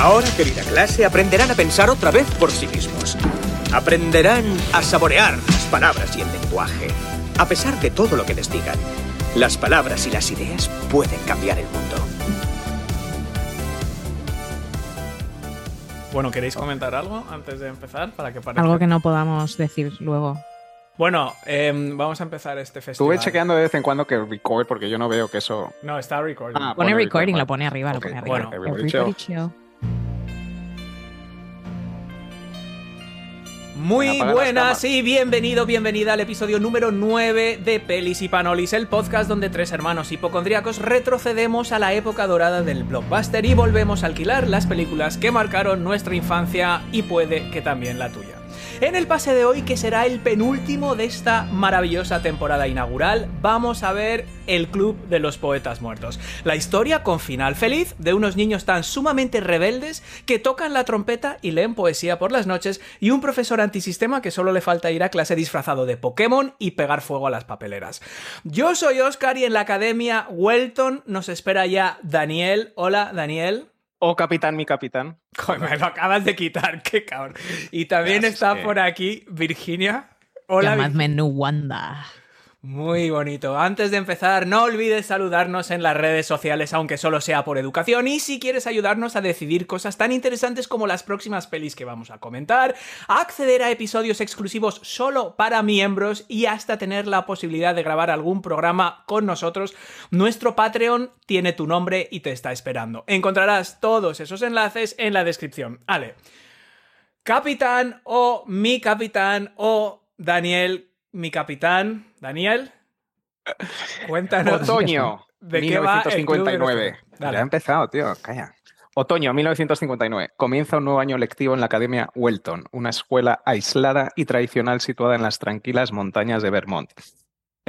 Ahora, querida clase, aprenderán a pensar otra vez por sí mismos. Aprenderán a saborear las palabras y el lenguaje. A pesar de todo lo que les digan, las palabras y las ideas pueden cambiar el mundo. Bueno, ¿queréis comentar algo antes de empezar? Para que parezca... Algo que no podamos decir luego. Bueno, em, vamos a empezar este festival. Estuve chequeando de vez en cuando que record porque yo no veo que eso. No, está recording. Ah, Pone Pone recording, record, lo pone arriba, lo pone arriba. bueno, everybody Everybody chill. chill. Muy buenas y bienvenido, bienvenida al episodio número 9 de Pelis y Panolis, el podcast donde tres hermanos hipocondríacos retrocedemos a la época dorada del blockbuster y volvemos a alquilar las películas que marcaron nuestra infancia y puede que también la tuya. En el pase de hoy, que será el penúltimo de esta maravillosa temporada inaugural, vamos a ver El Club de los Poetas Muertos. La historia con final feliz de unos niños tan sumamente rebeldes que tocan la trompeta y leen poesía por las noches y un profesor antisistema que solo le falta ir a clase disfrazado de Pokémon y pegar fuego a las papeleras. Yo soy Oscar y en la Academia Welton nos espera ya Daniel. Hola, Daniel. Oh, capitán, mi capitán. Joder, me lo acabas de quitar, qué cabrón. Y también está por aquí Virginia. Hola, Llamadme Nuwanda. Muy bonito. Antes de empezar, no olvides saludarnos en las redes sociales, aunque solo sea por educación. Y si quieres ayudarnos a decidir cosas tan interesantes como las próximas pelis que vamos a comentar, a acceder a episodios exclusivos solo para miembros y hasta tener la posibilidad de grabar algún programa con nosotros, nuestro Patreon tiene tu nombre y te está esperando. Encontrarás todos esos enlaces en la descripción. Ale. Capitán o mi capitán o Daniel, mi capitán. Daniel, cuéntanos. Otoño, ¿De qué va el de 1959. Ha empezado, tío, calla. Otoño 1959. Comienza un nuevo año lectivo en la Academia Welton, una escuela aislada y tradicional situada en las tranquilas montañas de Vermont.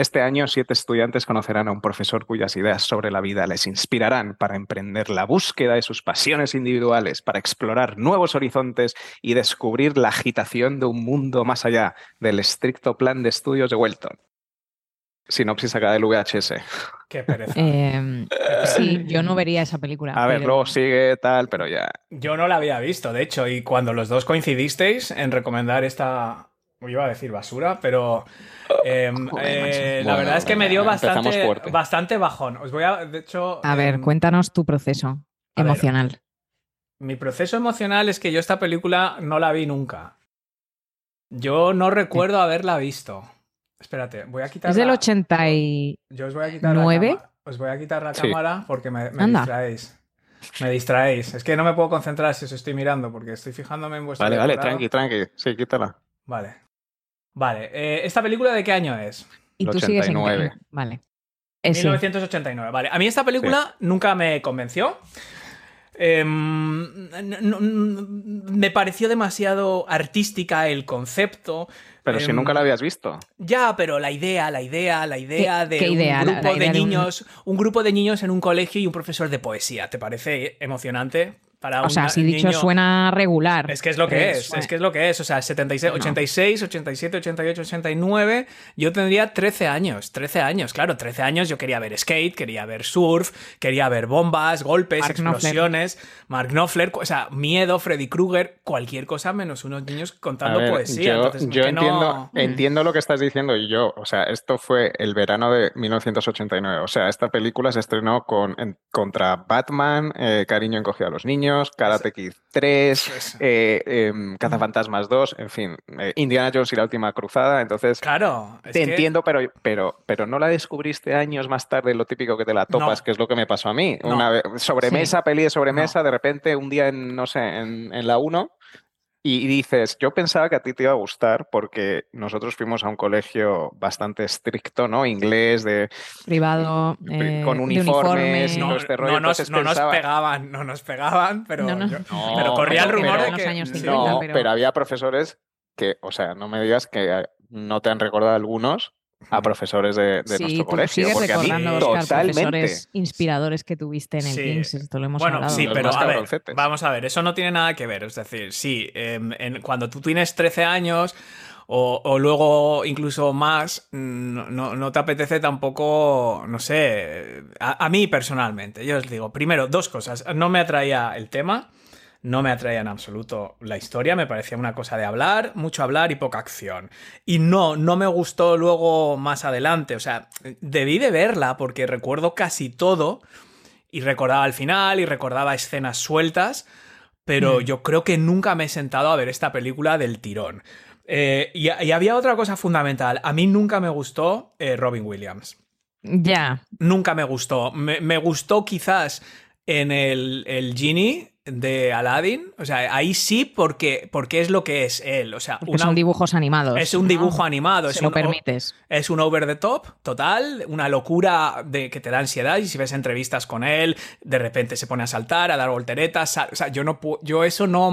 Este año, siete estudiantes conocerán a un profesor cuyas ideas sobre la vida les inspirarán para emprender la búsqueda de sus pasiones individuales, para explorar nuevos horizontes y descubrir la agitación de un mundo más allá del estricto plan de estudios de Welton. Sinopsis acá del VHS. Qué pereza. Eh, sí, yo no vería esa película. A ver, pero- luego sigue tal, pero ya. Yo no la había visto, de hecho, y cuando los dos coincidisteis en recomendar esta. Iba a decir basura, pero. em, Joder, eh, la Bueno, verdad es que me dio bastante, bastante bajón. Os voy a. De hecho. A ver, em, cuéntanos tu proceso ver. emocional. Mi proceso emocional es que yo esta película no la vi nunca. Yo no recuerdo haberla visto. Espérate, voy a quitar. Es del la- 80 y... Yo os voy a quitar ¿Nueve? la cámara. Os voy a quitar la Sí. cámara porque me, distraéis. Me distraéis. Es que no me puedo concentrar si os estoy mirando porque estoy fijándome en vuestro. Vale, vale, tranqui, tranqui. Sí, quítala. Vale. Vale. eh, ¿Esta película de qué año es? Y tú sigues en... 89. Vale. Eh, sí. 1989. Vale. A mí esta película nunca me convenció. Em, me pareció demasiado artística el concepto. Pero si Em, nunca la habías visto. Ya, pero la idea, la idea, la idea ¿Qué- de qué idea? un La- grupo la de idea de un- niños, un... grupo de niños en un colegio y un profesor de poesía. ¿Te parece emocionante? Para O sea, si dicho niño- suena regular. Es que es lo que Pero es, suena- es que es lo que es. O sea, 76, 86, 87, 88, 89. Yo tendría 13 años. 13 años, claro, 13 años. Yo quería ver skate, quería ver surf, quería ver bombas, golpes, Mark Knopfler. explosiones. Mark Knopfler, o sea, miedo, Freddy Krueger, cualquier cosa menos unos niños contando ver, poesía. yo Entonces, yo no- entiendo, entiendo lo que estás diciendo y yo, o sea, esto fue el verano de 1989. O sea, esta película se estrenó con, en- contra Batman, eh, Cariño encogido a los niños, Karate Kid 3, Eso. eh, em, Cazafantasmas 2, en fin, eh, Indiana Jones y la última cruzada. Entonces, Claro, te que- entiendo, pero, pero, pero no la descubriste años más tarde, lo típico que te la topas, No. que es lo que me pasó a mí. No. Una sobremesa, peli de sobremesa, No. de repente un día en, no sé, en, en la 1, y dices, yo pensaba que a ti te iba a gustar porque nosotros fuimos a un colegio bastante estricto, ¿no? Inglés, de Privado, eh, con de uniformes y no, todo este rollo, no nos, no nos pegaban, no nos pegaban, pero, No, no. yo- No, pero corría el pero- rumor de que años sí. 50, No, pero- pero había profesores que, o sea, no me digas que no te han recordado algunos a profesores de, de sí, nuestro colegio. sigues Porque a mí recordando, Oscar, totalmente. profesores inspiradores que tuviste en el Sí. Kings, esto lo hemos bueno, hablado. sí, pero a ver, vamos a ver, eso no tiene nada que ver. Es decir, sí, em, en- cuando tú tienes 13 años o, o luego incluso más, no, no- no te apetece tampoco, no sé, a, a mí personalmente, yo os digo, primero, dos cosas. No me atraía el tema. No me atraía en absoluto la historia, me parecía una cosa de hablar, mucho hablar y poca acción. Y no, no me gustó luego más adelante, o sea, debí de verla porque recuerdo casi todo y recordaba el final y recordaba escenas sueltas, pero Mm. yo creo que nunca me he sentado a ver esta película del tirón. Eh, y, y había otra cosa fundamental, a mí nunca me gustó eh, Robin Williams. Ya, Nunca me gustó. Me, me gustó quizás en el, el Genie de Aladdin. O sea, ahí sí porque, porque es lo que es él. O sea, una- son dibujos animados. es un ¿no? dibujo animado. Se Es lo un, permites. es un over the top total, una locura de que te da ansiedad y si ves entrevistas con él, de repente se pone a saltar, a dar volteretas, o sea, yo no yo eso no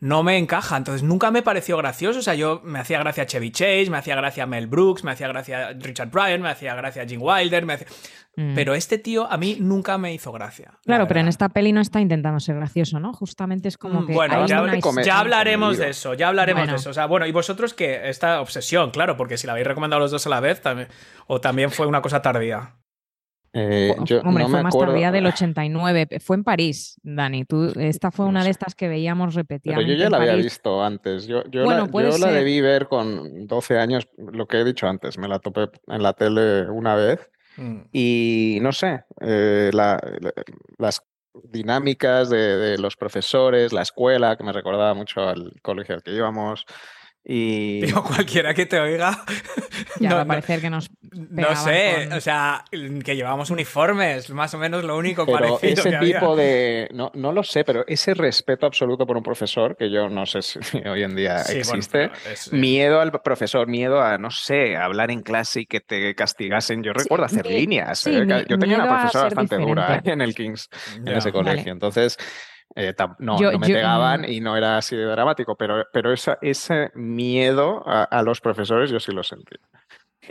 no me encaja, entonces nunca me pareció gracioso, o sea, yo me hacía gracia Chevy Chase, me hacía gracia Mel Brooks, me hacía gracia Richard Bryan, me hacía gracia Gene Wilder, me hacía- Mm. pero este tío a mí nunca me hizo gracia. la Claro, pero en esta peli no está intentando ser gracioso, ¿no? Justamente es como Mm, que bueno, ya, una hablaremos de eso, ya hablaremos Bueno. de eso. O sea, bueno, y vosotros que esta obsesión, claro, porque si la habéis recomendado los dos a la vez, también, o también fue una cosa tardía. Eh, yo Hombre, no fue me más acuerdo- tardía del 89. Fue en París, Dani. Tú, esta fue No una de estas que veíamos Pero repetidamente. yo ya la había visto antes. Yo, yo Bueno, la, yo la debí ver con 12 años, lo que he dicho antes. Me la topé en la tele una vez Mm. y no sé, eh, la- la- las dinámicas de, de los profesores, la escuela, que me recordaba mucho al colegio al que íbamos. Y Digo, cualquiera que te oiga. Ya no, va a no- parecer que nos. no sé, con- o sea, que llevamos uniformes, más o menos lo único Pero parecido que ese había. tipo de, no, no lo sé, pero ese respeto absoluto por un profesor, que yo no sé si hoy en día Sí, bueno, existe, pero es- miedo al profesor, miedo a, no sé, a hablar en clase y que te castigasen. Yo recuerdo hacer mi- líneas. sí, ¿eh? mi- Yo tenía una profesora bastante dura diferente. ¿eh? en el King's, en Ya. ese colegio. Vale. Entonces, eh, no, Yo- no me yo, pegaban mm, y no era así de dramático, pero, pero esa- ese miedo a, a los profesores yo sí lo sentí.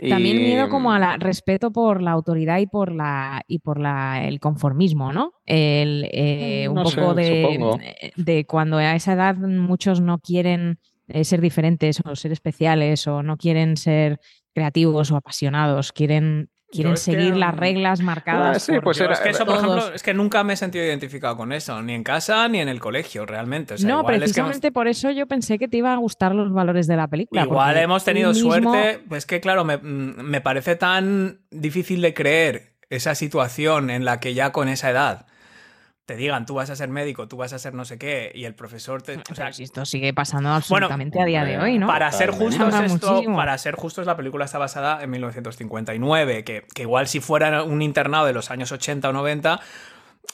También Y, miedo como a mm, respeto por la autoridad y por la y por la el conformismo, ¿no? El, eh, un No sé, poco de, supongo. de cuando a esa edad muchos no quieren eh, ser diferentes o ser especiales o no quieren ser creativos o apasionados, quieren quieren que, seguir las mm, reglas marcadas. Ah, sí, por- pues era- es que eso, por todos. ejemplo, es que nunca me he sentido identificado con eso, ni en casa ni en el colegio, realmente. O sea, no, igual es que hemos- precisamente por eso yo pensé que te iba a gustar los valores de la película. Igual porque hemos tenido mismo- suerte, pues que claro, me, mm, me parece tan difícil de creer esa situación en la que ya con esa edad te digan tú vas a ser médico, tú vas a ser no sé qué, y el profesor te... O sea, Pero si esto sigue pasando absolutamente a día de hoy, ¿no? para ser justos, Llama esto, muchísimo. para ser justos, la película está basada en 1959, que, que igual si fuera un internado de los años 80 o 90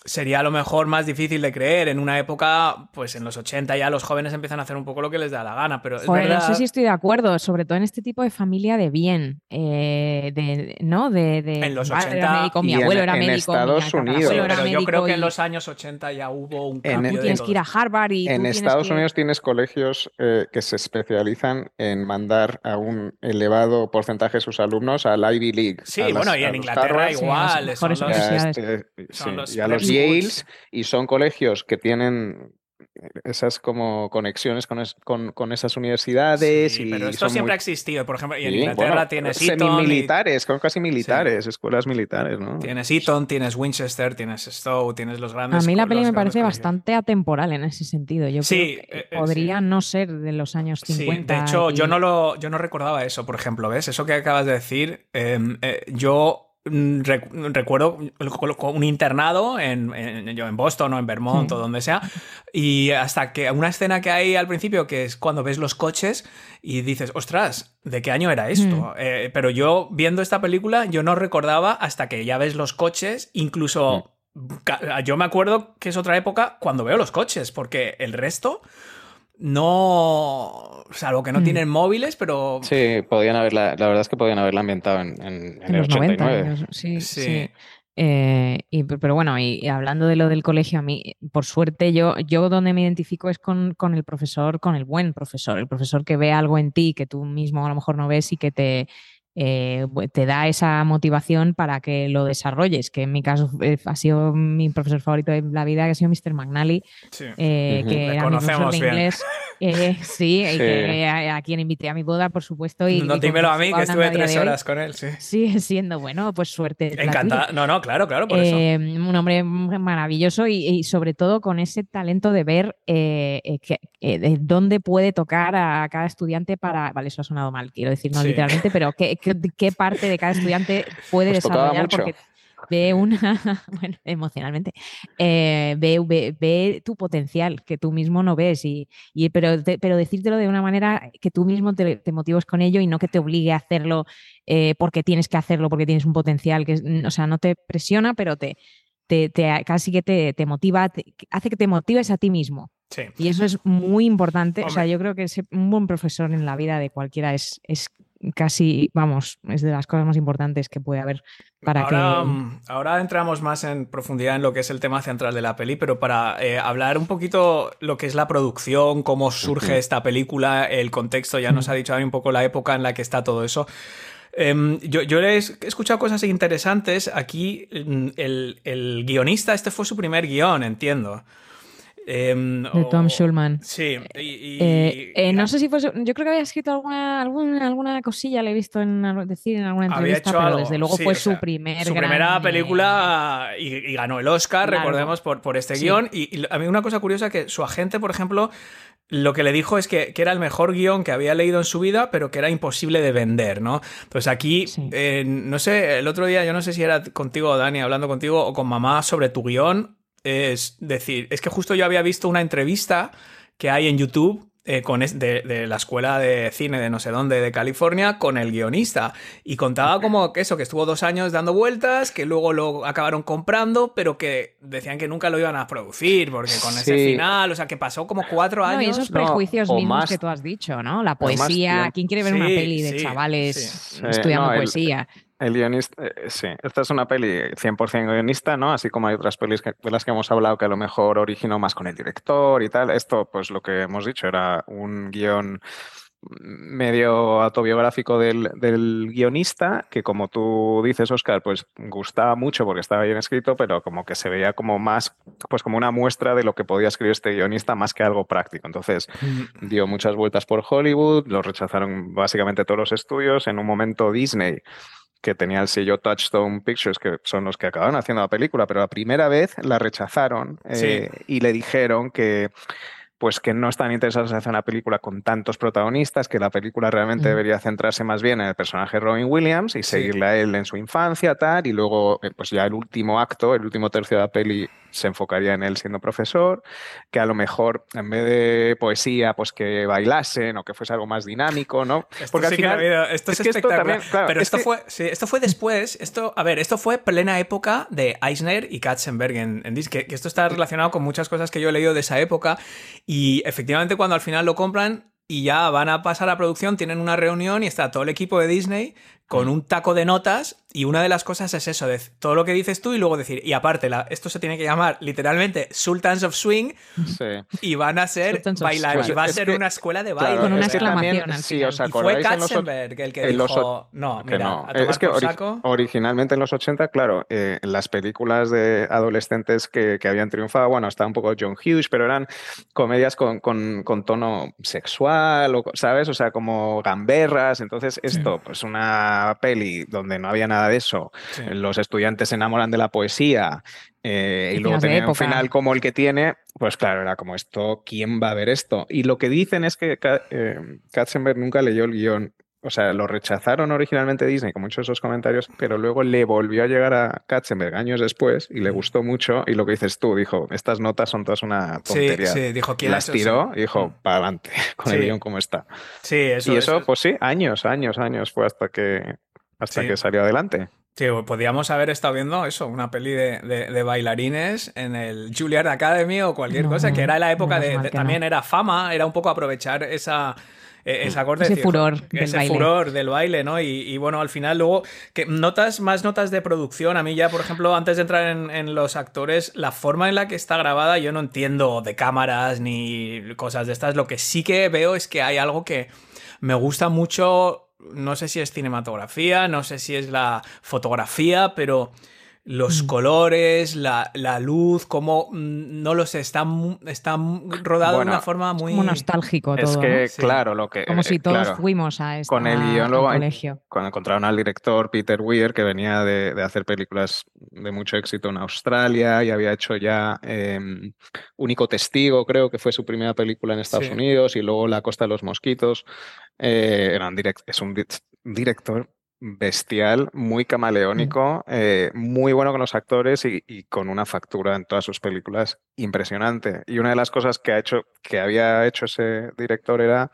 sería a lo mejor más difícil de creer. En una época, pues en los 80 ya los jóvenes empiezan a hacer un poco lo que les da la gana, pero es Joder, verdad... no sé si estoy de acuerdo, sobre todo en este tipo de familia de bien, eh, de, ¿no? De, de En los mi padre 80 era médico, mi y en- abuelo era en médico, Estados Unidos. Sí, era pero yo creo que en los años 80 ya hubo un En- cambio de tienes todo. que ir a Harvard y En Estados que- Unidos tienes colegios eh, que se especializan en mandar a un elevado porcentaje de sus alumnos al Ivy League. Sí, a las- bueno, y en Inglaterra Harvard, Sí, igual. las son los- este- Son sí, los y a los. Yales, y son colegios que tienen esas como conexiones con, es- con, con esas universidades. Sí, y pero esto siempre muy- ha existido. Por ejemplo, y en Sí, Inglaterra bueno, tienes Eton, y- Semimilitares, son casi militares, escuelas militares, ¿no? tienes Eton, tienes Winchester, tienes Stowe, tienes los A grandes. mí la peli me parece colegios. bastante atemporal en ese sentido. Yo Sí, creo que eh, eh, podría no ser de los años 50. Sí, de hecho, yo no lo, yo no recordaba eso, por ejemplo, ¿ves? Eso que acabas de decir, eh, eh, yo recuerdo un internado en, en- en Boston o en Vermont o donde sea, y hasta que una escena que hay al principio que es cuando ves los coches y dices, ostras, ¿de qué año era esto? Mm. Eh, pero yo viendo esta película, yo no recordaba hasta que ya ves los coches, incluso... Yo me acuerdo que es otra época cuando veo los coches, porque el resto no. Salvo que no Mm. tienen móviles, pero. Sí, podían haberla, la verdad es que podían haberla ambientado en, en, en en el los 90. 89. en los- sí, Sí. sí. Eh, y, pero bueno, y, y hablando de lo del colegio, a mí, por suerte, yo, yo donde me identifico es con, con el profesor, con el buen profesor, el profesor que ve algo en ti que tú mismo a lo mejor no ves y que te, eh, te da esa motivación para que lo desarrolles, que en mi caso eh, ha sido mi profesor favorito de la vida, que ha sido Mr. McNally, eh, que era mi profesor de inglés. sí, a, quien invité a mi boda, por supuesto. Y, no, dímelo a mí, que estuve tres horas con él, sí. Sigue siendo bueno, pues suerte. Encantado. No, no, claro, claro, por eso. Un hombre maravilloso y, sobre todo con ese talento de ver de dónde puede tocar a cada estudiante para. Vale, eso ha sonado mal, quiero decir, no literalmente, pero que qué, parte de cada estudiante puede desarrollar, porque ve una, bueno, emocionalmente, eh, ve, ve, tu potencial que tú mismo no ves, y, pero, pero decírtelo de una manera que tú mismo te, te motivas con ello y no que te obligue a hacerlo eh, porque tienes que hacerlo, porque tienes un potencial, que o sea, no te presiona, pero te, te, casi que te, motiva, hace que te motives a ti mismo. Y eso es muy importante. O sea, yo creo que un buen profesor en la vida de cualquiera es, es casi, vamos, es de las cosas más importantes que puede haber para ahora, que... Mm, ahora entramos más en profundidad en lo que es el tema central de la peli, pero para eh, hablar un poquito lo que es la producción, cómo surge esta película, el contexto, ya nos ha dicho un poco la época en la que está todo eso. Em, yo, yo, he escuchado cosas interesantes. Aquí mm, el, el guionista, este fue su primer guion, entiendo. Em, de Tom Schulman. Sí. Eh, eh, no sé si fue. Yo creo que había escrito alguna, alguna, alguna cosilla, le he visto en, decir en alguna entrevista, pero desde luego fue su primer. Su primera película y, ganó el Oscar, recordemos, por, por este guion. Y, a mí una cosa curiosa que su agente, por ejemplo, lo que le dijo es que, era el mejor guion que había leído en su vida, pero que era imposible de vender, ¿no? Entonces aquí, eh, no sé, el otro día, yo no sé si era contigo, Dani, hablando contigo o con mamá sobre tu guion, es decir, es que justo yo había visto una entrevista que hay en YouTube eh, con de, la escuela de cine de no sé dónde de California con el guionista y contaba como que eso, que estuvo dos años dando vueltas, que luego lo acabaron comprando, pero que decían que nunca lo iban a producir porque con ese final, o sea, que pasó como cuatro años. y esos prejuicios mismos que tú has dicho, ¿no? La poesía, ¿quién quiere ver una peli de chavales estudiando poesía? El guionista, eh, sí, esta es una peli 100% guionista, ¿no? Así como hay otras pelis que, de las que hemos hablado que a lo mejor originó más con el director y tal. Esto, pues lo que hemos dicho, era un guion medio autobiográfico del, del, guionista, que como tú dices, Oscar, pues gustaba mucho porque estaba bien escrito, pero como que se veía como más, pues como una muestra de lo que podía escribir este guionista más que algo práctico. Entonces mm. dio muchas vueltas por Hollywood, lo rechazaron básicamente todos los estudios. En un momento Disney que tenía el sello Touchstone Pictures, que son los que acabaron haciendo la película, pero la primera vez la rechazaron eh, y le dijeron que pues que no están interesados en hacer una película con tantos protagonistas, que la película realmente debería centrarse más bien en el personaje Robin Williams y seguirle a él en su infancia, tal, y luego, eh, pues ya el último acto, el último tercio de la peli se enfocaría en él siendo profesor, que a lo mejor en vez de poesía, pues que bailasen o que fuese algo más dinámico, ¿no? Porque al final, esto es, espectacular. pero esto, fue, esto fue después, esto, a ver, esto fue plena época de Eisner y Katzenberg en, en que, que esto está relacionado con muchas cosas que yo he leído de esa época y efectivamente cuando al final lo compran y ya van a pasar a producción, tienen una reunión y está todo el equipo de Disney con un taco de notas y una de las cosas es eso, de todo lo que dices tú y luego decir, y aparte, la, esto se tiene que llamar literalmente Sultans of Swing y van a ser bailar, y va a ser una escuela de baile. con una exclamación. sí, os y fue Katzenberg el que dijo, no, mira, es que originalmente en los 80, claro, eh, las películas de adolescentes que, que, habían triunfado, bueno, estaba un poco John Hughes, pero eran comedias con, con, con tono sexual, o, ¿sabes? O sea, como gamberras, entonces esto, pues una peli donde no había nada de eso, los estudiantes se enamoran de la poesía eh, y luego tenía un final como el que tiene, pues claro, era como esto, ¿quién va a ver esto? Y lo que dicen es que eh, Katzenberg nunca leyó el guion o sea, lo rechazaron originalmente Disney con muchos de esos comentarios, pero luego le volvió a llegar a Katzenberg años después y le gustó mucho. Y lo que dices tú, dijo, estas notas son todas una tontería. Sí, sí, dijo, ¿quién Las tiró y dijo, mm. para adelante, con el guion como está. Sí, eso. Y eso, pues sí, años, años, años fue hasta que, hasta que salió adelante. Sí, podríamos haber estado viendo eso, una peli de, bailarines en el Juilliard Academy o cualquier cosa, que era la época de, también era fama, era un poco aprovechar esa, e, esa ese furor del baile. furor del baile, ¿no? Y, bueno, al final luego, que notas, más notas de producción, a mí ya, por ejemplo, antes de entrar en, los actores, la forma en la que está grabada, yo no entiendo de cámaras ni cosas de estas, lo que sí que veo es que hay algo que me gusta mucho no sé si es cinematografía, no sé si es la fotografía, pero los Mm. colores, la, la luz, como no lo sé, está, está rodado de una forma muy... Como nostálgico Es todo, que, ¿no? Sí. claro, lo que. Como eh, si todos claro, fuimos a esta, con el guion luego colegio. Cuando encontraron al director Peter Weir, que venía de, de hacer películas de mucho éxito en Australia y había hecho ya eh, Único Testigo, creo que fue su primera película en Estados Sí. Unidos, y luego La Costa de los Mosquitos. Eh, era un direct- es un di- director bestial, muy camaleónico, eh, muy bueno con los actores y, y con una factura en todas sus películas impresionante. Y una de las cosas que ha hecho, que había hecho ese director era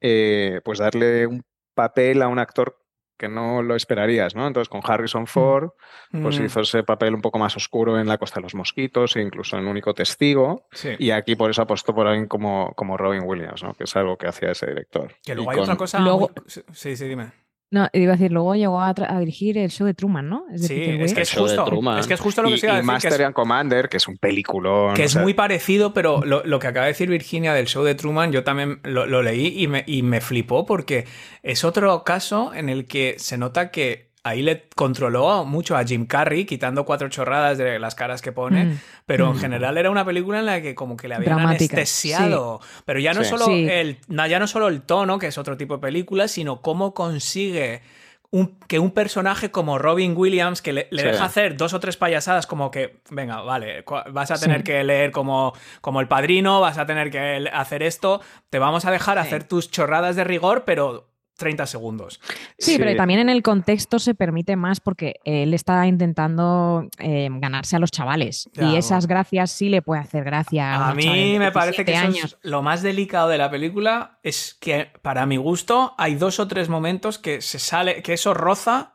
eh, pues darle un papel a un actor que no lo esperarías, ¿no? Entonces con Harrison Ford, pues Mm, hizo ese papel un poco más oscuro en La Costa de los Mosquitos e incluso en Único Testigo. sí. Y aquí por eso apostó por alguien como, como Robin Williams, ¿no? Que es algo que hacía ese director. Que luego Y hay otra cosa... Luego- muy- Sí, sí, dime. No, iba a decir, luego llegó a, a dirigir el show de Truman, ¿no? Es de Sí, Peter es que es El show de justo, Truman. es que es justo lo que y, se iba a y decir, que Master es- and Commander, que es un peliculón. Que es sea, muy parecido, pero lo, lo que acaba de decir Virginia del show de Truman, yo también lo, lo leí y me, y me flipó porque es otro caso en el que se nota que ahí le controló mucho a Jim Carrey, quitando cuatro chorradas de las caras que pone, Mm. pero en Mm. general era una película en la que como que le habían Dramática, anestesiado. Pero ya no, Sí. solo Sí. el, no, ya no solo el tono, que es otro tipo de película, sino cómo consigue un- que un personaje como Robin Williams, que le, le Sí. deja hacer dos o tres payasadas, como que, venga, vale, vas a tener Sí. que leer como, como el padrino, vas a tener que hacer esto, te vamos a dejar Sí. hacer tus chorradas de rigor, pero 30 segundos. Sí, pero también en el contexto se permite más porque él está intentando eh, ganarse a los chavales. Ya, y esas gracias sí le puede hacer gracia. A, mí me parece que 17 eso años. es lo más delicado de la película es que para mi gusto hay dos o tres momentos que se sale, que eso roza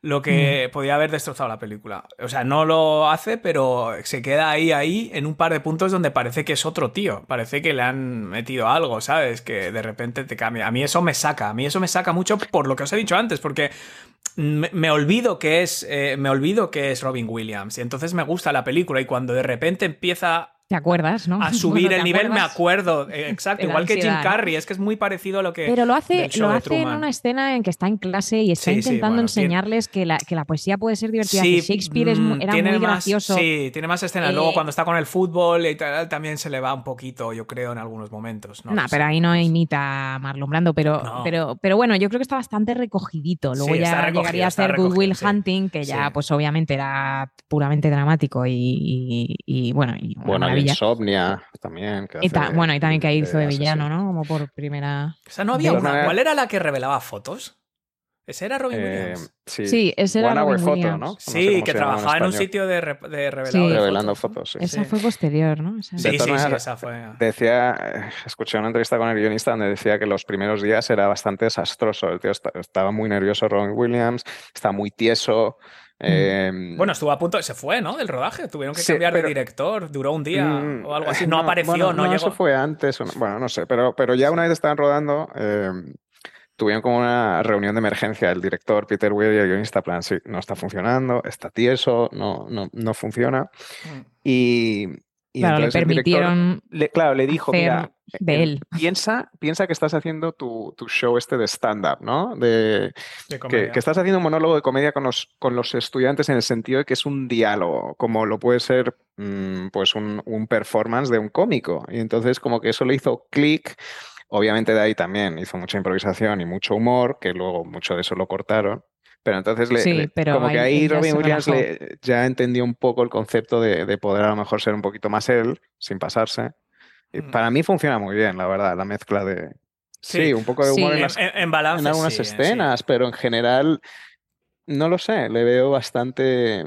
lo que podía haber destrozado la película. O sea, no lo hace, pero se queda ahí, ahí, en un par de puntos donde parece que es otro tío. Parece que le han metido algo, ¿sabes? Que de repente te cambia. A mí eso me saca, a mí eso me saca mucho por lo que os he dicho antes, porque me, me olvido que es eh, me olvido que es Robin Williams y entonces me gusta la película y cuando de repente empieza ¿Te acuerdas, no? a subir Bueno, el ¿te nivel, me acuerdo. eh, Exacto, igual que Jim. Carrey, es que es muy parecido a lo que. Pero lo hace, lo hace en una escena en que está en clase y está Sí, sí, intentando tiene- enseñarles que, la, que la poesía puede ser divertida, que Shakespeare es mm, era tiene muy más- gracioso. Sí, tiene más escenas. Eh, Luego, cuando está con el fútbol y tal, también se le va un poquito, yo creo, en algunos momentos. No, lo pero sé. ahí no imita a Marlon Brando, pero, No. pero, pero bueno, yo creo que está bastante recogidito. Luego Sí, ya llegaría a hacer Good Will sí. Hunting, que ya Sí. pues obviamente era puramente dramático y, y- y, bueno, y Bueno, Insomnia también. que Y hace ta- de- bueno, y también que de hizo de asesino. villano, ¿no? Como por primera... O sea, no había una. manera- ¿Cuál era la que revelaba fotos? ¿Ese era Robin Eh, Williams? sí. Sí, ese era One Robin Photo, Williams. ¿no? No sé Sí, que trabajaba en, un sitio de, re- de revelado Sí. de Revelando fotos. fotos, sí. Esa Sí. fue posterior, ¿no? Esa- Sí, sí, maneras, esa fue. Decía, escuché una entrevista con el guionista donde decía que los primeros días era bastante desastroso. El tío esta- estaba muy nervioso, Robin Williams, estaba muy tieso. Eh, Bueno, estuvo a punto, se fue, ¿no? Del rodaje. Tuvieron que Sí, cambiar pero- de director. Duró un día mm, o algo así. No, apareció, bueno, no, llegó. Eso fue antes, no- bueno, no sé, pero, pero ya una vez estaban rodando, eh, tuvieron como una reunión de emergencia el director Peter Weir y el guionista, plan, sí, no está funcionando, está tieso, no, no, no funciona. Mm. Y, y Claro, le entonces el director permitieron le- claro, le dijo, hacer mira, de eh, él. Piensa, piensa que estás haciendo tu, tu show este de stand-up, ¿no? De, De que, comedia. que estás haciendo un monólogo de comedia con los, con los estudiantes en el sentido de que es un diálogo, como lo puede ser mm, pues un, un performance de un cómico. Y entonces como que eso le hizo clic. Obviamente de ahí también hizo mucha improvisación y mucho humor, que luego mucho de eso lo cortaron. Pero entonces le, Sí, le- pero como que ahí Robin Williams le- ya entendió un poco el concepto de, de poder a lo mejor ser un poquito más él, sin pasarse. Y para mí funciona muy bien, la verdad, la mezcla de... Sí, Sí. un poco de humor en En, las en- en balance. en algunas sí. escenas, pero en general, no lo sé, le veo bastante,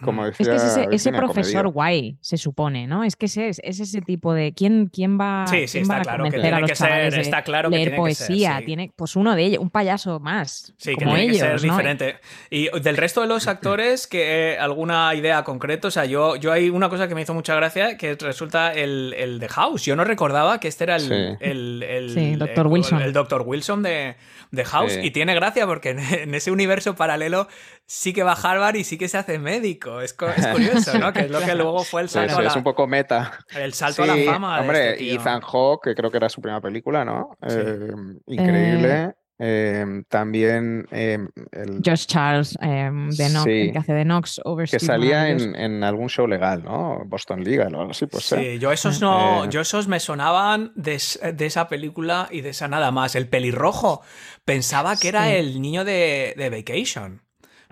como decía Es que es ese, profesor guay, se supone, ¿no? Es que ese es, es ese tipo de. ¿Quién, quién va, Sí, sí, quién está va a claro que convencer tiene a los que ser- chavales de está claro que leer tiene que ser, poesía? sí. Tiene, pues uno de ellos, un payaso más. Sí, que como tiene ellos, que ser ¿no? diferente. Y del resto de los actores, que eh, alguna idea concreta, o sea, yo, yo hay una cosa que me hizo mucha gracia, que resulta el, el de House. Yo no recordaba que este era el, Sí. el, el- Sí, Dr. el- Wilson. el Dr. Wilson de, de House. Sí. Y tiene gracia porque en, en ese universo paralelo sí que va a Harvard y sí que se hace médico. Es, es curioso, ¿no? Que es lo que luego fue el salto, sí, a, es la, un poco meta. el salto a la fama. de hombre, este tío. Ethan Hawke, que creo que era su primera película, ¿no? Sí. Eh, increíble. Em, también em, el, Josh Charles, em, de Knox, Sí. el que hace de Knox, que salía en, en algún show legal, ¿no? Boston Legal o algo así, pues. Sí, yo esos no, Eh. yo esos me sonaban de, es- de esa película y de esa nada más. El pelirrojo. Pensaba que era el niño de, de Vacation.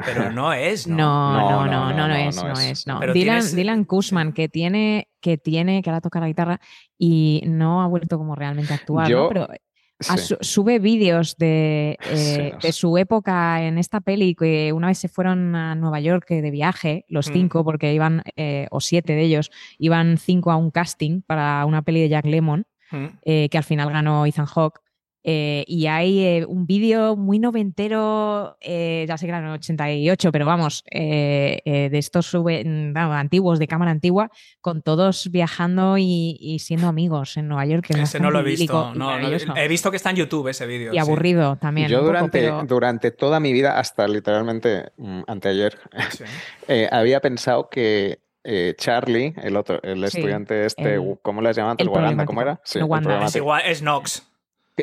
Pero no es, ¿no? No, No, no, no, no, no, no, no no, es, no es. no. Dylan, tienes- Dylan Kushman, que tiene, que tiene, que ahora toca la guitarra y no ha vuelto como realmente a actuar, Pero a Sí. su- sube vídeos de, eh, Sí, de su época en esta peli, que una vez se fueron a Nueva York eh, de viaje, los Mm. cinco, porque iban, eh, o siete de ellos, iban cinco a un casting para una peli de Jack Lemmon, Mm. eh, que al final ganó Ethan Hawke. Eh, y hay eh, un vídeo muy noventero, eh, ya sé que era en el 88, pero vamos, eh, eh, de estos sube- mm, antiguos, de cámara antigua, con todos viajando y, y siendo amigos en Nueva York. que es Ese no lo he visto. No, no, he visto que está en YouTube ese vídeo. y sí. aburrido también. Yo poco, durante, pero- durante toda mi vida, hasta literalmente mm, anteayer, Sí. eh, había pensado que eh, Charlie, el otro, el Sí, estudiante este, el- ¿cómo le llamaban? el Waganda, ¿cómo era? El Wanda. el Es igual, es Nox.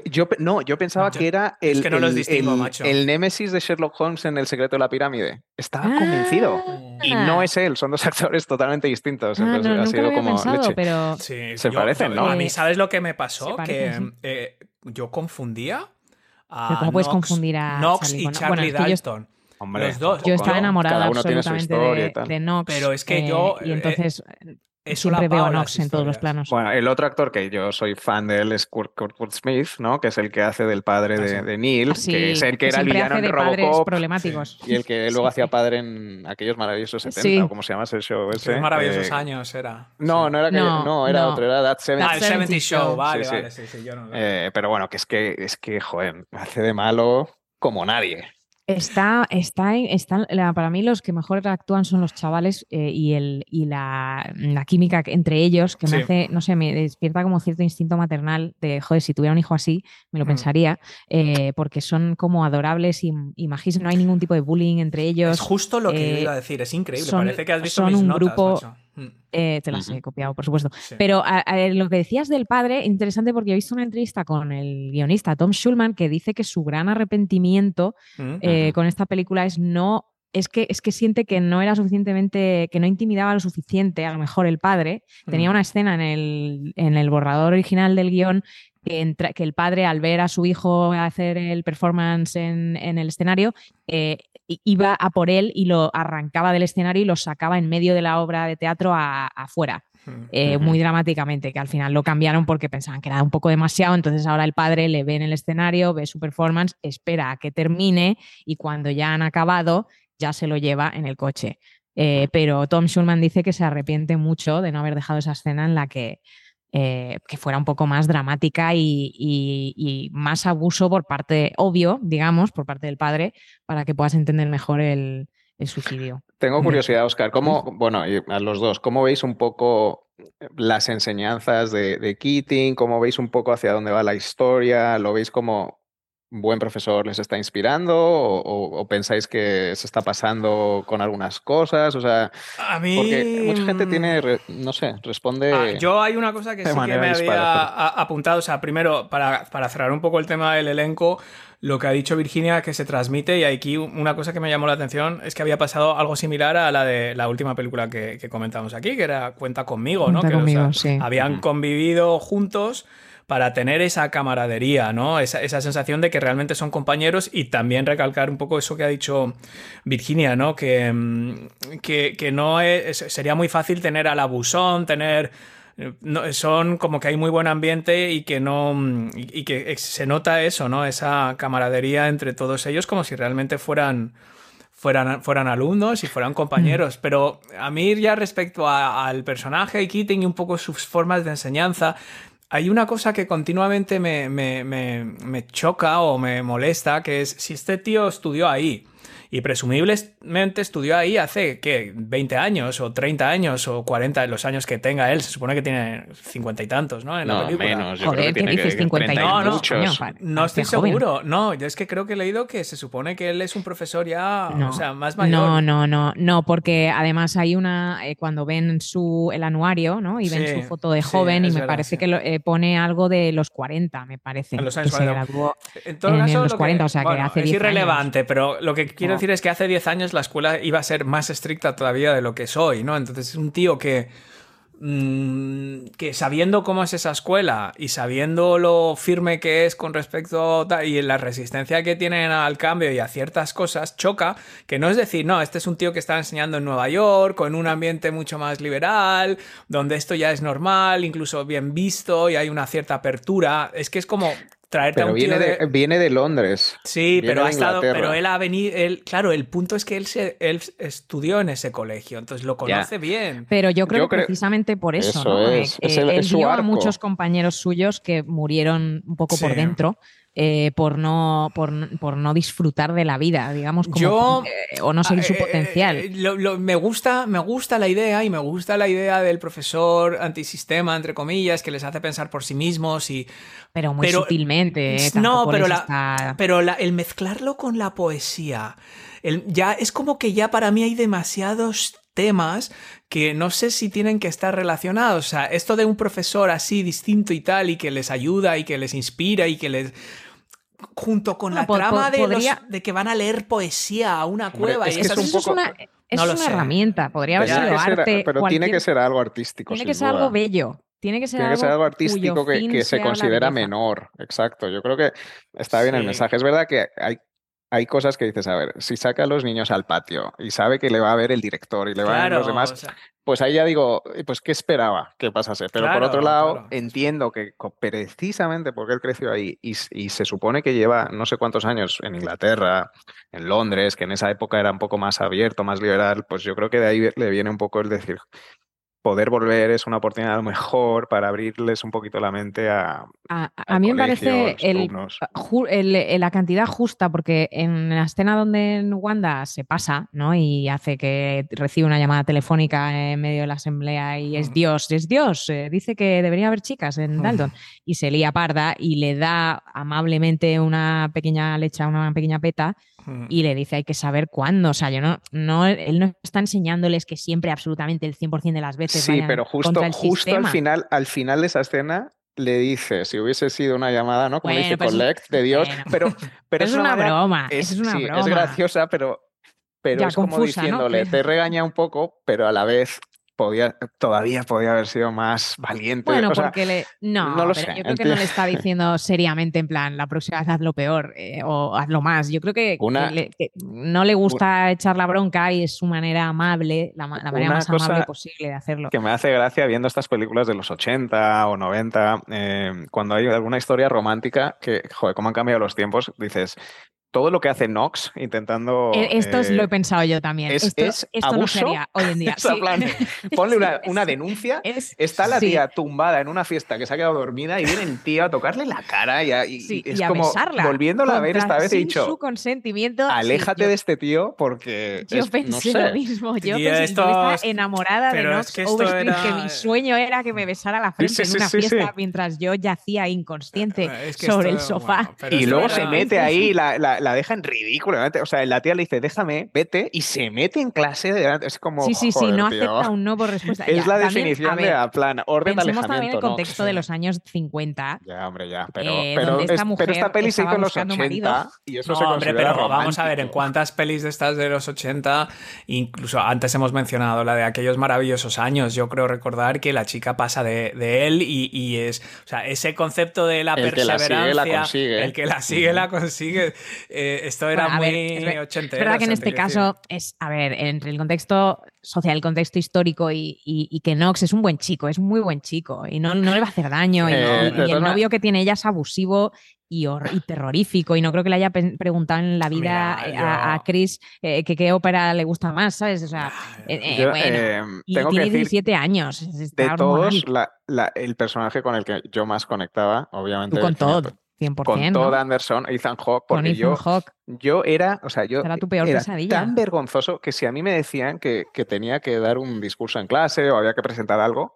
Yo, no, yo pensaba Yo- que era es el, que no los el- distingo, el- macho. el némesis de Sherlock Holmes en El secreto de la pirámide. Estaba Ah. convencido. Y no Ah. es él, son dos actores totalmente distintos. Ah, Entonces no, ha nunca lo sido había como pensado, leche. pero Sí, Se yo- parecen, ¿no? A mí, ¿sabes lo que me pasó? parecen, que eh, yo confundía a Pero ¿cómo puedes Knox- confundir a Knox Charlie y bueno, Charlie Dalton. Hombre, Los dos. yo estaba enamorada absolutamente de, de Knox. Pero es que eh, yo, y eh, He siempre veo a Knox en todos los planos. Bueno, el otro actor que yo soy fan de él es Kurt, Kurt- Kurt Smith, ¿no? Que es el que hace del padre Ah, de, de Neil, Así, que es el que era el villano de Robocop problemáticos. y el que luego Sí. hacía padre en aquellos maravillosos 70, Sí. o como se llama ese show ese. Maravillosos eh, años era. No, Sí. no era, que- No, no, era no. otro, era That 70 Ah, el 70 70 Show, Show. vale, Sí, sí. vale, sí, sí, yo no. Eh, pero bueno, que es que, es que, joder, hace de malo como nadie. Está, está, está, para mí los que mejor actúan son los chavales eh, y, el, y la, la química entre ellos, que me Sí. hace, no sé, me despierta como cierto instinto maternal de, joder, si tuviera un hijo así, me lo Mm. pensaría, eh, porque son como adorables y, y no hay ningún tipo de bullying entre ellos. Es justo lo que eh, iba a decir, es increíble. son- Parece que has visto son mis un notas, grupo- macho. Mm, Eh, te las he copiado, por supuesto. sí. Pero a- a- lo que decías del padre, interesante porque he visto una entrevista con el guionista Tom Schulman que dice que su gran arrepentimiento Mm. eh, con esta película es no. Es que, es que siente que no era suficientemente, que no intimidaba lo suficiente, a lo mejor el padre. Tenía Mm. una escena en el, en el borrador original del guion que, entra- que el padre, al ver a su hijo hacer el performance en, en el escenario, eh, iba a por él y lo arrancaba del escenario y lo sacaba en medio de la obra de teatro afuera Mm. eh, muy dramáticamente, que al final lo cambiaron porque pensaban que era un poco demasiado, entonces ahora el padre le ve en el escenario, ve su performance, espera a que termine y cuando ya han acabado ya se lo lleva en el coche. Eh, pero Tom Schulman dice que se arrepiente mucho de no haber dejado esa escena en la que, eh, que fuera un poco más dramática y, y- y más abuso por parte, obvio, digamos, por parte del padre, para que puedas entender mejor el, el suicidio. Tengo curiosidad, Oscar, ¿cómo, bueno, a los dos, ¿cómo veis un poco las enseñanzas de, de Keating? ¿Cómo veis un poco hacia dónde va la historia? ¿Lo veis como buen profesor les está inspirando? ¿O, o- o pensáis que se está pasando con algunas cosas? O sea, A mí. porque mucha gente mm, tiene, re- no sé, responde... Ah, yo hay una cosa que sí que me dispara, había pero- apuntado. O sea, primero, para, para cerrar un poco el tema del elenco, lo que ha dicho Virginia que se transmite, y aquí una cosa que me llamó la atención es que había pasado algo similar a la de la última película que, que comentamos aquí, que era Cuenta conmigo, ¿no? Cuenta Que, o conmigo, sea, sí. Habían convivido juntos para tener esa camaradería, ¿no? Esa, esa sensación de que realmente son compañeros y también recalcar un poco eso que ha dicho Virginia, ¿no? Que, mm, que, que no es, sería muy fácil tener al abusón, tener... no, son como que hay muy buen ambiente y que no mm, y, y que se nota eso, ¿no? Esa camaradería entre todos ellos como si realmente fueran fueran, fueran alumnos y fueran compañeros. Pero a mí ya respecto a- al personaje y Keating y un poco sus formas de enseñanza, hay una cosa que continuamente me, me- me- me choca o me molesta, que es si este tío estudió ahí. Y presumiblemente estudió ahí hace, ¿qué? 20 años o 30 años o 40 los años que tenga él. Se supone que tiene 50 y tantos, ¿no? En la No, película. menos. Yo Joder, creo que ¿qué tiene dices? que 50 y 30 No, no, muchos. coño, No estoy joven. seguro. No, yo es que creo que he leído que se supone que él es un profesor ya, No, o sea, más mayor. No, no, no, no, porque además hay una, eh, cuando ven su, el anuario, ¿no? Y ven Sí, su foto de sí, joven y me verdad, parece sí. que lo- eh, pone algo de los 40, me parece. En los que años se 40. graduó. En todo en caso, los lo que- 40, o sea, que hace es 10 irrelevante, pero lo que quiero. Decir es que hace 10 años la escuela iba a ser más estricta todavía de lo que es hoy, ¿no? Entonces es un tío que, mm, que sabiendo cómo es esa escuela y sabiendo lo firme que es con respecto a, y la resistencia que tienen al cambio y a ciertas cosas, choca, que no es decir, no, este es un tío que está enseñando en Nueva York, con un ambiente mucho más liberal, donde esto ya es normal, incluso bien visto y hay una cierta apertura, es que es como traerte a Pero un tío viene de... de, viene de Londres. Sí, Viene pero ha estado, Inglaterra. pero él ha venido, él, claro, el punto es que él se, él estudió en ese colegio, entonces lo conoce bien. Pero yo creo Yo que precisamente por eso, Eso ¿no? es, Eh, es el- es él vio a muchos compañeros suyos que murieron un poco por dentro eh, por, no, por, por no disfrutar de la vida, digamos, como, Yo- eh, o no seguir su eh, potencial. eh, lo- lo- me, gusta, me gusta la idea y me gusta la idea del profesor antisistema, entre comillas, que les hace pensar por sí mismos y... pero muy pero- sutilmente. eh, no, pero, la, está- pero la- el mezclarlo con la poesía, el- ya es como que ya para mí hay demasiados temas que no sé si tienen que estar relacionados. O sea, esto de un profesor así distinto y tal, y que les ayuda y que les inspira y que les junto con Bueno, la po- trama po- de, los- de que van a leer poesía a una Hombre, cueva es y que esas es un Eso es poco- una, eso No es una sé. herramienta, podría haber sido que ser- arte. pero tiene que ser algo artístico. Tiene que ser duda. algo bello. Tiene que ser, Tiene que ser algo artístico que, se considera menor. Exacto. Yo creo que está bien el mensaje. Es verdad que hay, hay cosas que dices, a ver, si saca a los niños al patio y sabe que le va a ver el director y le van a ver los demás, o sea, pues ahí ya digo, eh, pues ¿qué esperaba que pasase? Pero por otro lado, claro. entiendo que precisamente porque él creció ahí y, y se supone que lleva no sé cuántos años en Inglaterra, en Londres, que en esa época era un poco más abierto, más liberal, pues yo creo que de ahí le viene un poco el decir, poder volver es una oportunidad a lo mejor para abrirles un poquito la mente a, A, a mí me parece el, la cantidad justa, porque en la escena donde Wanda se pasa, ¿no? Y hace que recibe una llamada telefónica en medio de la asamblea y es Mm. Dios, es Dios, eh, dice que debería haber chicas en Mm. Dalton. Y se lía parda y le da amablemente una pequeña lecha, una pequeña peta y le dice hay que saber cuándo. O sea, yo no, no, él no está enseñándoles que siempre absolutamente el 100% de las veces Sí, pero justo, justo al final, al final de esa escena le dice, si hubiese sido una llamada, ¿no? Como Bueno, dice pero es- Collect de Dios, bueno. pero, pero es una manera- broma, es, es una sí, broma. es graciosa, pero, pero Ya, es como diciéndole, te regaña un poco, pero a la vez podía, todavía podía haber sido más valiente. Bueno, o sea, porque le. No, no lo pero sé, yo creo que no le está diciendo seriamente, en plan, la próxima vez hazlo peor eh, o hazlo más. Yo creo que, que Una- le- que no le gusta echar la bronca y es su manera amable, la, ma- la manera más amable posible de hacerlo. que me hace gracia viendo estas películas de los 80 o 90, eh, cuando hay alguna historia romántica que, joder, cómo han cambiado los tiempos, dices, todo lo que hace Knox intentando... Eh, Esto es- eh, lo he pensado yo también. es- esto es esto no abuso. sería hoy en día. Sí. plan, ponle una, Sí, una es- denuncia. es- Está la sí. tía tumbada en una fiesta que se ha quedado dormida y viene el tío a tocarle la cara y, a- y- Sí, y es y a como besarla. volviéndola a ver esta vez he dicho, su consentimiento. sí, aléjate yo- de este tío porque Yo es- no pensé sé. lo mismo. Yo, pensé, esto yo estaba es- enamorada de pero Knox que Overstreet, que era- mi sueño era que me besara la frente sí, en una sí, sí. fiesta mientras yo yacía inconsciente Eh, es que sobre esto- el sofá. Y luego era- se mete ahí, la, la, la deja en ridículo. O sea, la tía le dice, déjame, vete, y se mete en clase. de- es como. Sí, sí, sí, no tío. acepta un no por respuesta. Es Ya, la también, definición a de ver, a plan, orden de Pensemos también en alejamiento. el ¿no? contexto de los años 50. Ya, hombre, ya. Pero, eh, pero, donde esta es- pero esta peli se hizo en los buscando 80 marido. y eso No, se hombre, considera pero vamos a ver, en romántico. cuántas pelis de estas de los 80, incluso antes hemos mencionado la de aquellos maravillosos años, yo creo recordar que la chica pasa de, de él y, y es, o sea, ese concepto de la El que la sigue, la perseverancia, consigue. el que la sigue, la consigue, eh, esto era Bueno, muy es ver- ochentero. Es verdad que en este caso es, a ver, entre el contexto social, el contexto histórico y, y- y que Knox es un buen chico, es un muy buen chico y no, no le va a hacer daño. Y, Eh, y- y el novio que tiene ella es abusivo y, y terrorífico. Y no creo que le haya preguntado en la vida Mira, a, Chris eh, que qué ópera le gusta más, ¿sabes? O sea, eh, eh, Yo, bueno. eh, y tengo que tiene decir 17 años. de todos, hormonal. la- la- el personaje con el que yo más conectaba, obviamente. Tú con Todd. 100%. Con ¿no? Todd Anderson, Ethan Hawke, porque Ethan yo, Hawke. yo era, o sea, yo Era tu peor era pesadilla. tan vergonzoso que si a mí me decían que, que tenía que dar un discurso en clase o había que presentar algo,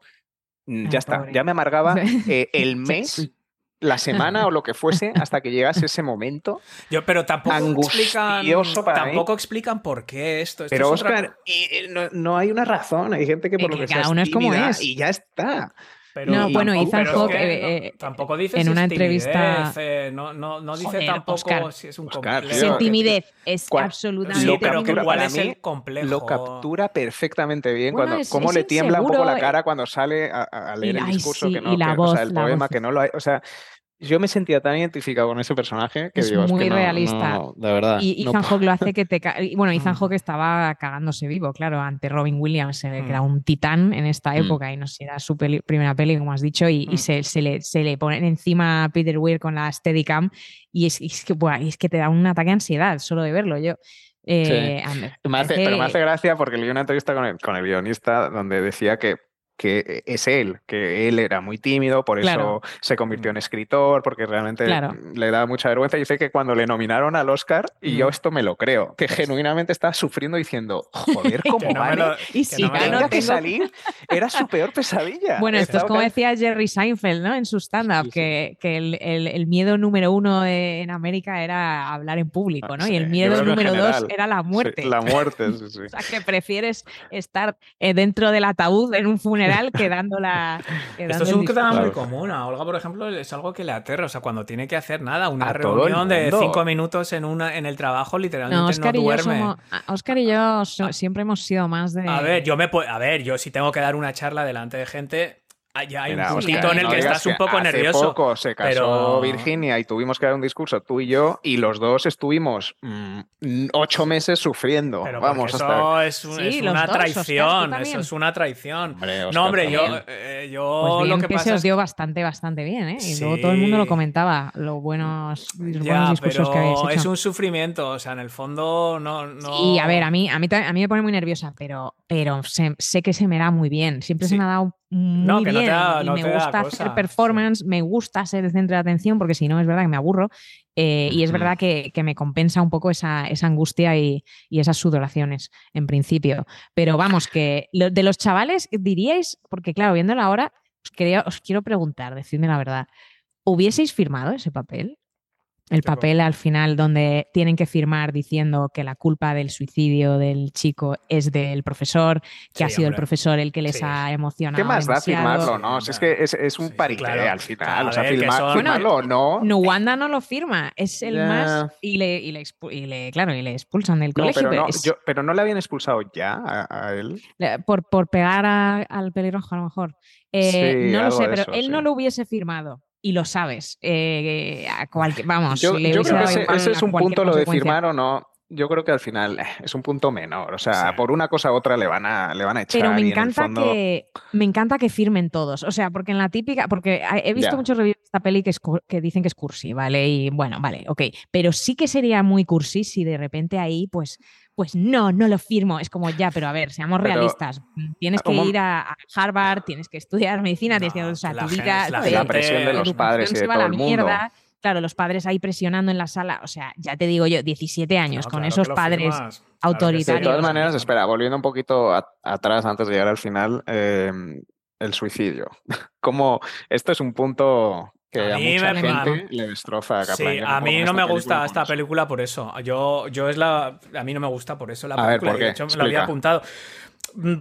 mm, Ah, ya está, pobre. ya me amargaba eh, el mes, la semana o lo que fuese hasta que llegase ese momento. Yo, pero tampoco explican, mí. tampoco explican por qué esto. Esto Pero es otra- Oscar, y, eh, no, no hay una razón, hay gente que por lo que, que sea cada uno es como es. Y ya está. Pero No, bueno, Ethan Hawke, que eh, eh, tampoco dice en si una es entrevista- eh, no, no, no dice Joder, tampoco Oscar. si es un Oscar, complejo. tío, Sin timidez, es absolutamente Sí, pero que cuál es el complejo. Lo captura perfectamente bien. Bueno, cuando, es- cómo es le tiembla un poco la inseguro, eh. cara cuando sale a, a leer el ay, discurso sí, que no, y la que- o sea, voz, el la poema voz. que no lo hay. O sea, yo me sentía tan identificado con ese personaje que Es digo, es muy que no- realista. no, de verdad. Y no Ethan. Hawke lo hace que te... ca- y Bueno, Ethan Mm. Hawke estaba cagándose vivo, claro, ante Robin Williams, eh, que era Mm. un titán en esta Mm. época y no sé, era su peli- primera peli, como has dicho, y, y Mm. se, se le, se le ponen encima a Peter Weir con la Steadicam y es, y es que, buah, es que te da un ataque de ansiedad solo de verlo. Yo... eh, me hace- pero me hace gracia porque leí una entrevista con el, con el guionista donde decía que, que es él, que él era muy tímido, por Claro. eso se convirtió en escritor, porque realmente Claro. le da mucha vergüenza. Y dice que cuando le nominaron al Oscar, y yo Mm. esto me lo creo, que genuinamente estaba sufriendo diciendo, joder, ¿cómo no vale? lo- Y si no Tenga que tengo- salir, era su peor pesadilla. Bueno, esto es como decía Jerry Seinfeld, ¿no? En su stand-up, Sí, sí. que, que el, el- el miedo número uno en América era hablar en público, ¿no? Sí, y el miedo número dos era la muerte. la muerte, sí, sí. O sea, que prefieres estar eh, dentro del ataúd en un funeral que dando la. que Esto es un tema muy común. A Olga, por ejemplo, es algo que le aterra. O sea, cuando tiene que hacer nada, una A reunión de cinco minutos en, una, en el trabajo, literalmente No, no, Oscar, y yo duerme. somos- a- Oscar y yo so- siempre hemos sido más de. A ver, yo me a ver, yo si tengo que dar una charla delante de gente, ah, ya hay Mira, un Oscar, puntito en el no que estás un poco hace nervioso. poco se casó pero- Virginia y tuvimos que dar un discurso tú y yo y los dos estuvimos mm, ocho meses sufriendo. Pero Vamos porque hasta eso es, un- Sí, es una dos, Oscar, traición. también. Eso es una traición. Hombre, Oscar, no, hombre, yo, eh, yo Pues lo bien que que pasa se os dio bastante, bastante bien, ¿eh? Y luego todo el Sí. mundo lo comentaba, los buenos, los buenos Ya, discursos que habéis pero hecho. es un sufrimiento, o sea, en el fondo no... no... Y a ver, a mí, a mí, a mí me pone muy nerviosa, pero, pero se- sé que se me da muy bien. Siempre Sí. se me ha dado muy No, que no te bien. da- y no me te da gusta cosa, hacer performance, me gusta ser el centro de atención, porque si no es verdad que me aburro. eh, y es verdad que, que me compensa un poco esa, esa angustia y, y esas sudoraciones, en principio. Pero vamos, que lo- de los chavales, diríais, porque claro, viéndolo ahora, os, quería, os quiero preguntar, decidme la verdad. ¿Hubieseis firmado ese papel? El papel al final donde tienen que firmar diciendo que la culpa del suicidio del chico es del profesor, que ha sido el profesor el que les Sí. ha emocionado. ¿Qué más da firmarlo, no? Si es que es, es un Sí, parité claro. al final. O sea, firmar- son- firmarlo o no. No, Wanda no lo firma, es el más y le, y le expu- y le- claro, y le expulsan del No, colegio. pero, pero no, es- yo- pero no le habían expulsado ya a, a él. por, por pegar a- al pelirrojo a lo mejor. Eh, Sí, no lo sé, pero eso, él no lo hubiese firmado. Y lo sabes. eh, a cualquier, vamos, Yo, le yo creo que ese, es un punto, lo de firmar o no. Yo creo que al final eh, es un punto menor. O sea, Sí. por una cosa u otra le van a, le van a echar. Pero me en encanta fondo- que me encanta que firmen todos. O sea, porque en la típica, porque he visto muchos reviews de esta peli que, es que dicen que es cursi, ¿vale? Y bueno, vale, ok. Pero sí que sería muy cursi si de repente ahí, pues, pues no, no lo firmo. Es como ya, pero a ver, seamos Pero, realistas. Tienes que ¿cómo- ir a, a Harvard, tienes que estudiar medicina, tienes que, No, o sea, la tu vida, la la presión de los padres y de todo el mundo. mierda. Claro, los padres ahí presionando en la sala. O sea, ya te digo yo, 17 años No, con claro esos padres firmas, claro que sí. De autoritarios. todas maneras, espera, volviendo un poquito a- atrás antes de llegar al final, eh, el suicidio. Como esto es un punto que A a, mí mucha me- gente le destroza a Sí, Kaplan. A mí no me película gusta esta eso. película por eso. Yo, yo es la. A mí no me gusta por eso la A ver, película. ¿por y de qué? hecho, me lo había Explica. apuntado.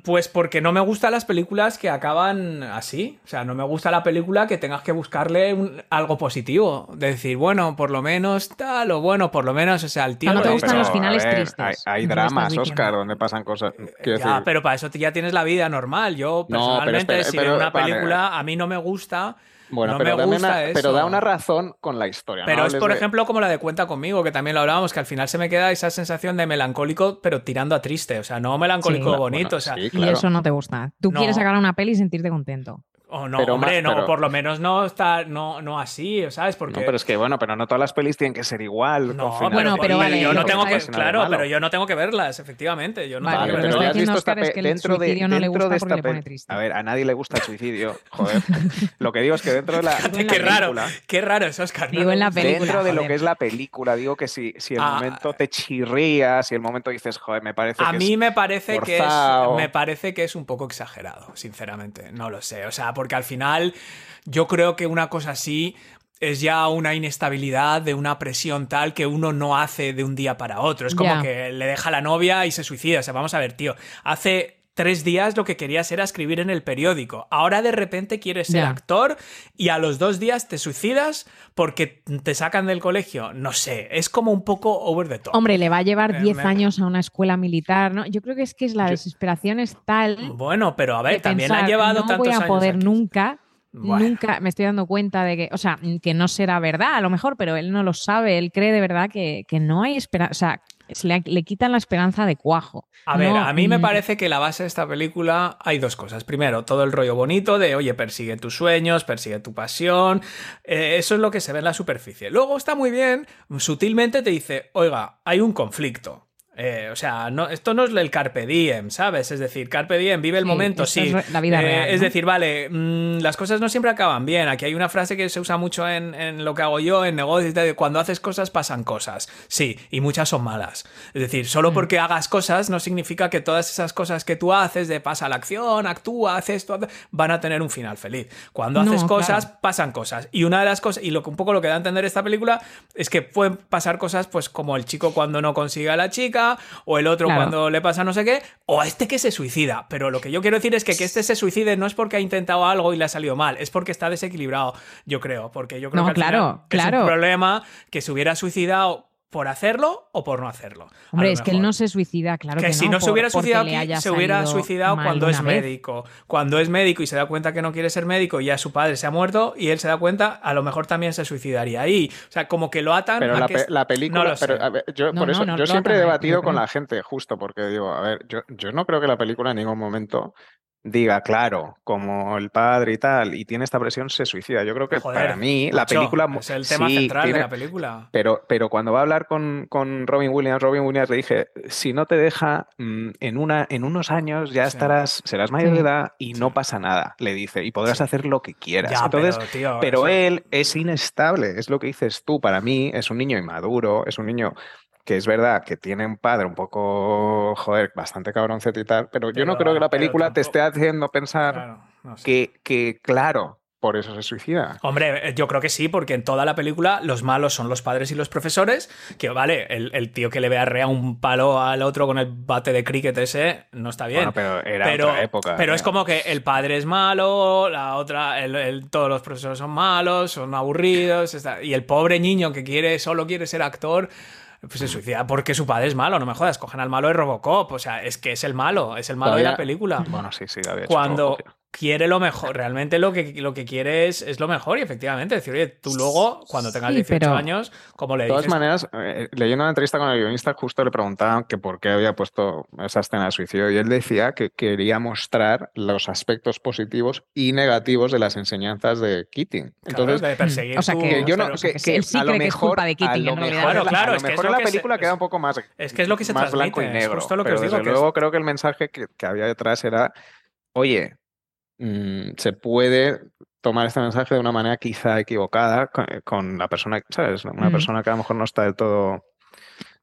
Pues porque no me gustan las películas que acaban así. O sea, no me gusta la película que tengas que buscarle un- algo positivo. De decir, bueno, por lo menos tal, o bueno, por lo menos, o sea, el tío. No te gustan pero, los finales ver, tristes, Hay, hay dramas. Oscar, donde pasan cosas. Quiero Ya, decir, pero para eso ya tienes la vida normal. Yo, No, pero personalmente, espera, si veo una vale. película, a mí no me gusta. Bueno, no pero, me gusta una- eso. pero da una razón con la historia. Pero no es, por de- ejemplo, como la de Cuenta conmigo, que también lo hablábamos, que al final se me queda esa sensación de melancólico, pero tirando a triste. O sea, no melancólico Sí. bonito. Bueno, o sea, sí, Y eso no te gusta. Tú No. quieres sacar una peli y sentirte contento. O no, hombre, no, por lo menos no está, no, no así, ¿sabes? Porque... No, pero es que bueno, pero no todas las pelis tienen que ser igual. No, bueno, pero vale, yo no tengo que, claro, pero yo no tengo que verlas, efectivamente. Yo no vale, tengo que verlas. has visto esta es que dentro el suicidio de, no le gusta porque le pone triste. A ver, a nadie le gusta el suicidio, joder. lo que digo es que dentro de la, qué película, raro, qué raro eso, Oscar. Digo en la película, dentro de lo que es la película, digo que si, si el ah, momento te chirría, si el momento dices, joder, me parece a que mí es me parece que es, me parece que es un poco exagerado, sinceramente. No lo sé, o sea, porque al final yo creo que una cosa así es ya una inestabilidad de una presión tal que uno no hace de un día para otro. Es como que le deja la novia y se suicida. O sea, vamos a ver, tío, hace tres días lo que querías era escribir en el periódico. Ahora de repente quieres ser actor y a los dos días te suicidas porque te sacan del colegio. No sé, es como un poco over the top. Hombre, le va a llevar 10 años a una escuela militar, ¿no? Yo creo que es que es la desesperación es tal. Bueno, pero a ver, también ha llevado no tantos voy a poder nunca Nunca me estoy dando cuenta de que, o sea, que no será verdad a lo mejor, pero él no lo sabe, él cree de verdad que, no hay esperanza, o sea, le, quitan la esperanza de cuajo. A ver, a mí me mm. parece que la base de esta película hay dos cosas. Primero, todo el rollo bonito de, oye, persigue tus sueños, persigue tu pasión, eh, eso es lo que se ve en la superficie. Luego está muy bien, sutilmente te dice, oiga, hay un conflicto. Eh, o sea, no, esto no es el carpe diem, ¿sabes? Es decir, carpe diem, vive el momento, sí. Es la vida eh, real, Es decir, vale, mm, las cosas no siempre acaban bien. Aquí hay una frase que se usa mucho en, lo que hago yo, en negocios, cuando haces cosas pasan cosas. Sí, y muchas son malas. Es decir, solo mm. porque hagas cosas no significa que todas esas cosas que tú haces, de pasa la acción, actúa, haces esto, van a tener un final feliz. Cuando haces cosas, pasan cosas. Y una de las cosas, y lo, un poco lo que da a entender esta película, es que pueden pasar cosas, pues como el chico cuando no consigue a la chica, o el otro cuando le pasa no sé qué, o a este que se suicida. Pero lo que yo quiero decir es que que este se suicide no es porque ha intentado algo y le ha salido mal, es porque está desequilibrado, yo creo. Porque yo creo que al claro, es un problema que se hubiera suicidado por hacerlo o por no hacerlo. Hombre, es que él no se suicida, claro que, que si no, se hubiera suicidado aquí, se hubiera suicidado cuando es médico. Cuando es médico y se da cuenta que no quiere ser médico y ya su padre se ha muerto y él se da cuenta, a lo mejor también se suicidaría ahí. O sea, como que lo atan pero a la, que la película, yo, por eso, yo siempre he debatido con la gente, justo porque digo, a ver, yo, yo no creo que la película en ningún momento diga, claro, como el padre y tal, y tiene esta presión, se suicida. Yo creo que para mí la película... Es el tema central de la película. Pero, pero cuando va a hablar con, con, Robin Williams, Robin Williams le dije, si no te deja, mm, en, una, en unos años ya estarás, serás mayor de edad y no pasa nada, le dice, y podrás hacer lo que quieras. Entonces, pero, él es inestable, es lo que dices tú, para mí es un niño inmaduro, es un niño que es verdad que tiene un padre un poco, joder, bastante cabroncete y tal, pero, yo no creo que la película te esté haciendo pensar que, que, claro, por eso se suicida. Hombre, eh, yo creo que sí, porque en toda la película los malos son los padres y los profesores, que vale, el, tío que le ve un palo al otro con el bate de cricket ese, no está bien. Bueno, pero era otra época. Pero es como que el padre es malo, la otra, el, todos los profesores son malos, son aburridos, y el pobre niño que quiere, solo quiere ser actor, pues se suicida porque su padre es malo, no me jodas, cogen al malo de Robocop, o sea, es que es el malo, es el malo de la película. Bueno, sí, sí, había Cuando quiere lo mejor, realmente lo que, lo que quiere es, lo mejor y efectivamente decir, oye, tú luego, cuando tengas 18 años, como le dices? De todas maneras, eh, leyendo una entrevista con el guionista, justo le preguntaban que por qué había puesto esa escena de suicidio y él decía que quería mostrar los aspectos positivos y negativos de las enseñanzas de Keating. Entonces, de perseguir o sea, que, yo no, que, que, sí a lo mejor, que es culpa de Keating. claro, claro, es que mejor es la película queda un poco más, es que es lo que se más blanco y negro. Justo lo que os digo, luego creo que el mensaje que había detrás era, oye, Mm, se puede tomar este mensaje de una manera quizá equivocada con, la persona, ¿sabes? Una mm. persona que a lo mejor no está del todo...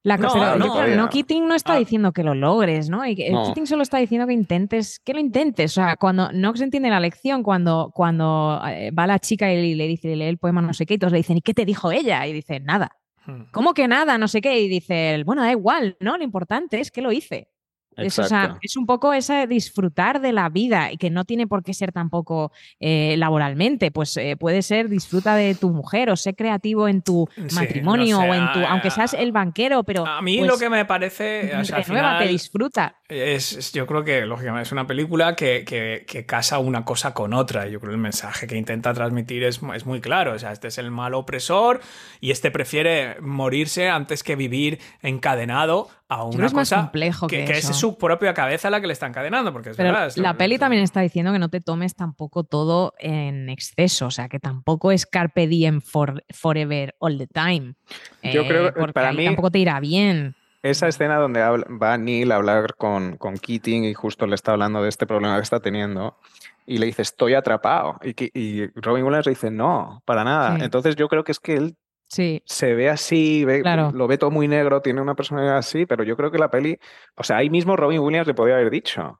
La no, no, no, Keating no está ah. diciendo que lo logres, ¿no? Y Keating solo está diciendo que intentes, que lo intentes. O sea, cuando no se entiende la lección, cuando, cuando eh, va la chica y le dice, lee el poema no sé qué, y todos le dicen, ¿y qué te dijo ella? Y dice, nada. Hmm. ¿Cómo que nada? No sé qué. Y dice, bueno, da igual, ¿no? Lo importante es que lo hice. Es, es, un poco ese disfrutar de la vida y que no tiene por qué ser tampoco eh, laboralmente, pues eh, puede ser disfruta de tu mujer o sé creativo en tu matrimonio o en tu, aunque seas el banquero, pero... A mí pues lo que me parece... O sea, te disfruta. Es, yo creo que, lógicamente, es una película que, que, casa una cosa con otra. Yo creo que el mensaje que intenta transmitir es, es muy claro. O sea, este es el mal opresor y este prefiere morirse antes que vivir encadenado a una Yo creo que es más cosa complejo que, que, eso. es su propia cabeza la que le está encadenando, porque es Pero verdad. es la peli también está diciendo que no te tomes tampoco todo en exceso, o sea, que tampoco es carpe diem for- forever all the time. Yo Eh, creo que para mí- tampoco te irá bien. Esa escena donde habla- va Neil a hablar con, con Keating y justo le está hablando de este problema que está teniendo y le dice, estoy atrapado. Y, que- y Robin Williams le dice, no, para nada. Sí. Entonces yo creo que es que él Sí, se ve así, ve- Claro. lo ve todo muy negro, tiene una personalidad así, pero yo creo que la peli, o sea, ahí mismo Robin Williams le podía haber dicho.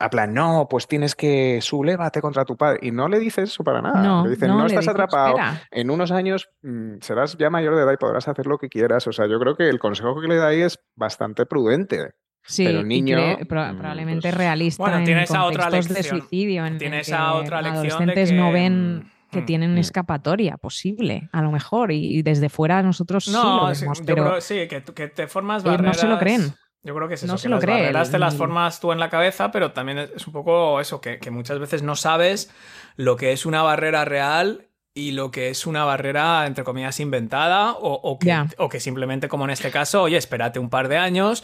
A plan, no, pues tienes que sublevate contra tu padre. Y no le dice eso para nada. no, le dice, no, no, le estás atrapado. "Espera". En unos años mm, serás ya mayor de edad y podrás hacer lo que quieras. O sea, yo creo que el consejo que le da ahí es bastante prudente. Sí, pero niño, cree- pro- mm, probablemente pues- realista Bueno, en tiene esa otra contextos de lección. suicidio en, Tiene en esa otra lección de adolescentes no que, ven que mm, tienen mm. escapatoria posible, a lo mejor, y, y desde fuera nosotros sí lo No, vemos, sí, yo pero creo sí, que, te formas ellos no barreras. se lo creen. Yo creo que es eso, No que se lo las cree barreras el te las formas tú en la cabeza, pero también es un poco eso, que, que muchas veces no sabes lo que es una barrera real y lo que es una barrera, entre comillas, inventada, o, o que, o que simplemente, como en este caso, oye, espérate un par de años,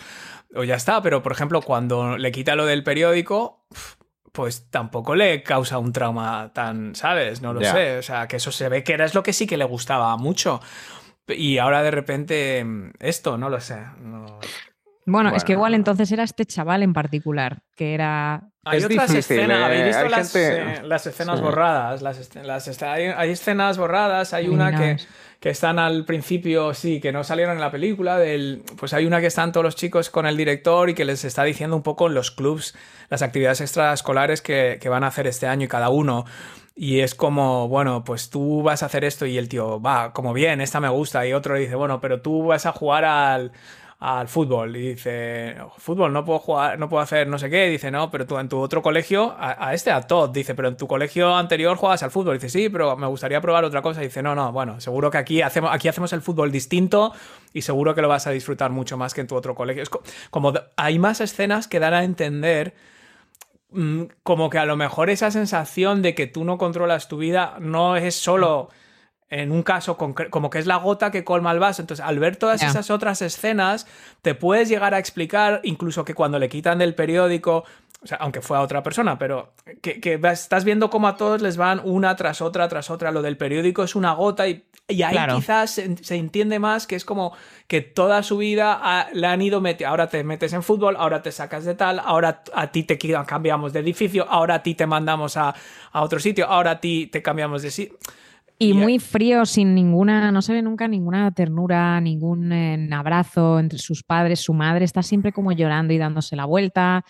o ya está. Pero, por ejemplo, cuando le quita lo del periódico, pues tampoco le causa un trauma tan, ¿sabes? No lo sé. O sea, que eso se ve que era es lo que sí que le gustaba mucho. Y ahora de repente esto, no lo sé. no- Bueno, es que igual entonces era este chaval en particular, que era... Hay Es otras difícil, escenas, eh, ¿habéis visto hay las, gente- eh, las escenas Sí. borradas? Las, hay, hay escenas borradas, hay una que. Que están al principio, sí, que no salieron en la película, del, pues hay una que están todos los chicos con el director y que les está diciendo un poco los clubs las actividades extraescolares que, que van a hacer este año y cada uno. Y es como, bueno, pues tú vas a hacer esto y el tío, va, como bien, esta me gusta. Y otro le dice, bueno, pero tú vas a jugar al, al fútbol. Y dice, fútbol, no puedo jugar, no puedo hacer no sé qué. Dice, no, pero tú en tu otro colegio, a, este, a Todd, dice, pero en tu colegio anterior juegas al fútbol. Dice, sí, pero me gustaría probar otra cosa. Dice, no, no, bueno, seguro que aquí hacemos, aquí hacemos el fútbol distinto y seguro que lo vas a disfrutar mucho más que en tu otro colegio. Es co- como hay más escenas que dan a entender mm, como que a lo mejor esa sensación de que tú no controlas tu vida no es solo en un caso concre- como que es la gota que colma el vaso. Entonces, al ver todas esas otras escenas, te puedes llegar a explicar, incluso que cuando le quitan del periódico, o sea, aunque fue a otra persona, pero que, estás viendo cómo a todos les van una tras otra, tras otra. Lo del periódico es una gota y, y ahí Claro. quizás se, se entiende más que es como que toda su vida le han ido metiendo. Ahora te metes en fútbol, ahora te sacas de tal, ahora a ti te cambiamos de edificio, ahora a ti te mandamos a, a otro sitio, ahora a ti te cambiamos de sitio. Y muy frío, sin ninguna, no se ve nunca ninguna ternura, ningún eh, abrazo entre sus padres. Su madre está siempre como llorando y dándose la vuelta.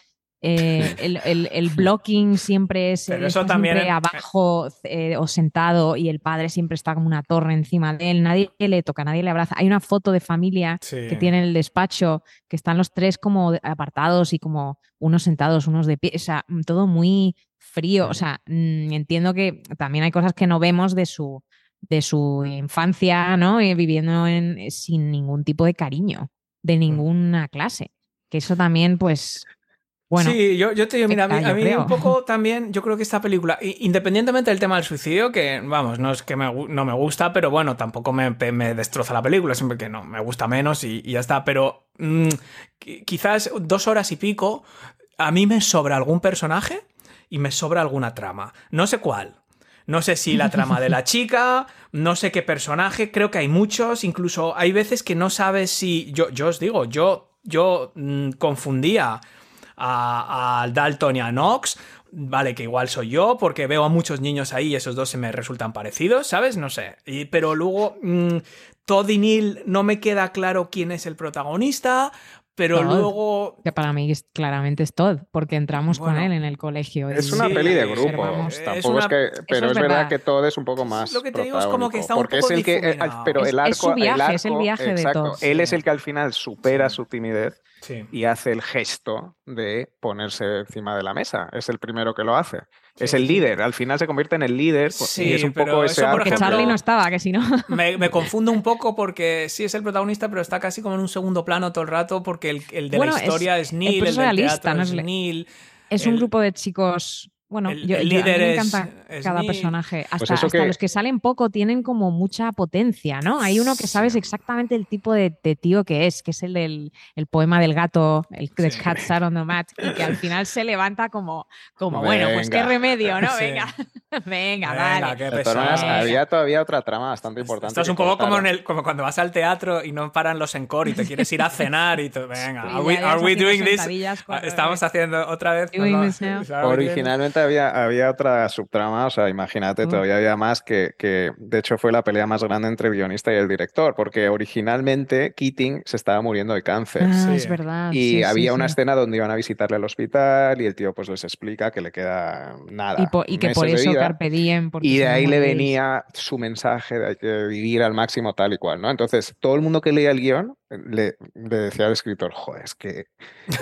Eh, el, el- el blocking siempre es Pero él eso también siempre abajo eh, o sentado y el padre siempre está como una torre encima de él. Nadie le toca, nadie le abraza. Hay una foto de familia Sí. que tiene en el despacho que están los tres como apartados y como unos sentados, unos de pie. O sea, mm, todo muy frío. O sea, mm, entiendo que también hay cosas que no vemos de su, de su infancia, ¿no? Y viviendo en, sin ningún tipo de cariño, de ninguna clase. Que eso también, pues, bueno, sí, yo, yo te digo, mira, a mí, a mí un poco también, yo creo que esta película, independientemente del tema del suicidio, que vamos, no es que me no me gusta, pero bueno, tampoco me, me destroza la película, siempre que no, me gusta menos y, y ya está. Pero mm, qui- quizás dos horas y pico, a mí me sobra algún personaje y me sobra alguna trama. No sé cuál. No sé si la trama de la chica, no sé qué personaje, creo que hay muchos, incluso hay veces que no sabes si. Yo, yo os digo, yo, yo mm, confundía a, a Dalton y a Knox. Vale, que igual soy yo, porque veo a muchos niños ahí y esos dos se me resultan parecidos, ¿sabes? No sé. Y- pero luego, mm, Todd y Neil no me queda claro quién es el protagonista, pero Todd. luego. que para mí es- claramente es Todd, porque entramos con él en el colegio. Es y- una Sí, peli de grupo. observamos. Es Tampoco una- es que, pero es es, verdad que todo es un poco más. Lo que te digo es como que está un porque poco es el que, pero Es- el es arco, su viaje, el es el viaje de todos. Él es el que al final supera Sí. su timidez Sí. y hace el gesto de ponerse encima de la mesa. Es el primero que lo hace. es el sí. líder. Al final se convierte en el líder pues, Sí, y es un pero poco eso, ese por ejemplo, Charlie no estaba, que si no. Me, me confundo un poco porque sí es el protagonista, pero está casi como en un segundo plano todo el rato porque el, el de Bueno, la historia es, Neil, el es del realista, teatro no es Neil. Es un El- grupo de chicos bueno, El- yo, el yo- a mí líder me encanta es cada personaje. Hasta, Pues hasta que- los que salen poco tienen como mucha potencia, ¿no? Hay uno que sabes exactamente el tipo de, de tío que es, que es el del el poema del gato, el The Sí. Cat Sat on the Mat, y que al final se levanta como, como bueno, pues qué remedio, ¿no? Sí. Venga, venga, Venga, vale. De todas había todavía otra trama bastante importante. Esto es un poco como, en el, como cuando vas al teatro y no paran los encore y te quieres ir a cenar y tú, venga, Sí, are we, are doing this? Estamos haciendo otra vez. Originalmente había, había otra subtrama, o sea, imagínate, Mm. todavía había más que, que, de hecho, fue la pelea más grande entre el guionista y el director, porque originalmente Keating se estaba muriendo de cáncer. Ah, Sí. es verdad. Y sí, sí, había una sí. escena donde iban a visitarle al hospital y el tío pues les explica que le queda nada. Y, po- y que por eso. Carpe Diem. Y de no ahí le venía su mensaje de hay que vivir al máximo tal y cual, ¿no? Entonces, todo el mundo que leía el guion le, le decía al escritor, joder, es que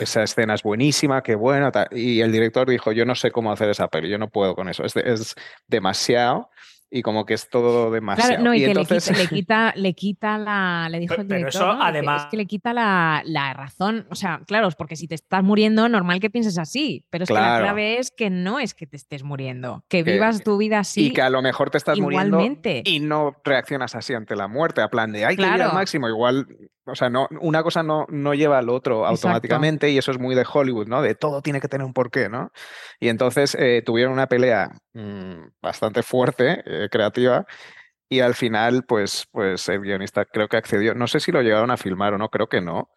esa escena es buenísima, qué buena, tal". Y el director dijo, yo no sé cómo hacer esa peli, yo no puedo con eso, es, de- es demasiado y como que es todo demasiado. Claro, no, y, que le entonces, quita, le quita, le quita la, le dijo Pero- el pero director, eso, ¿no? Que además- es que le quita la, la razón, o sea, claro, es porque si te estás muriendo, normal que pienses así, pero es que la Claro. clave es que no es que te estés muriendo, que Que- vivas tu vida así. y que a lo mejor te estás muriendo igualmente. y no reaccionas así ante la muerte, a plan de hay que ir al Claro. máximo, igual, o sea, no, una cosa no, no lleva al otro Exacto. automáticamente y eso es muy de Hollywood, ¿no? De todo tiene que tener un porqué, ¿no? Y entonces eh, tuvieron una pelea mm, bastante fuerte, eh, creativa. Y al final, pues, pues el guionista creo que accedió. No sé si lo llegaron a filmar o no, creo que no.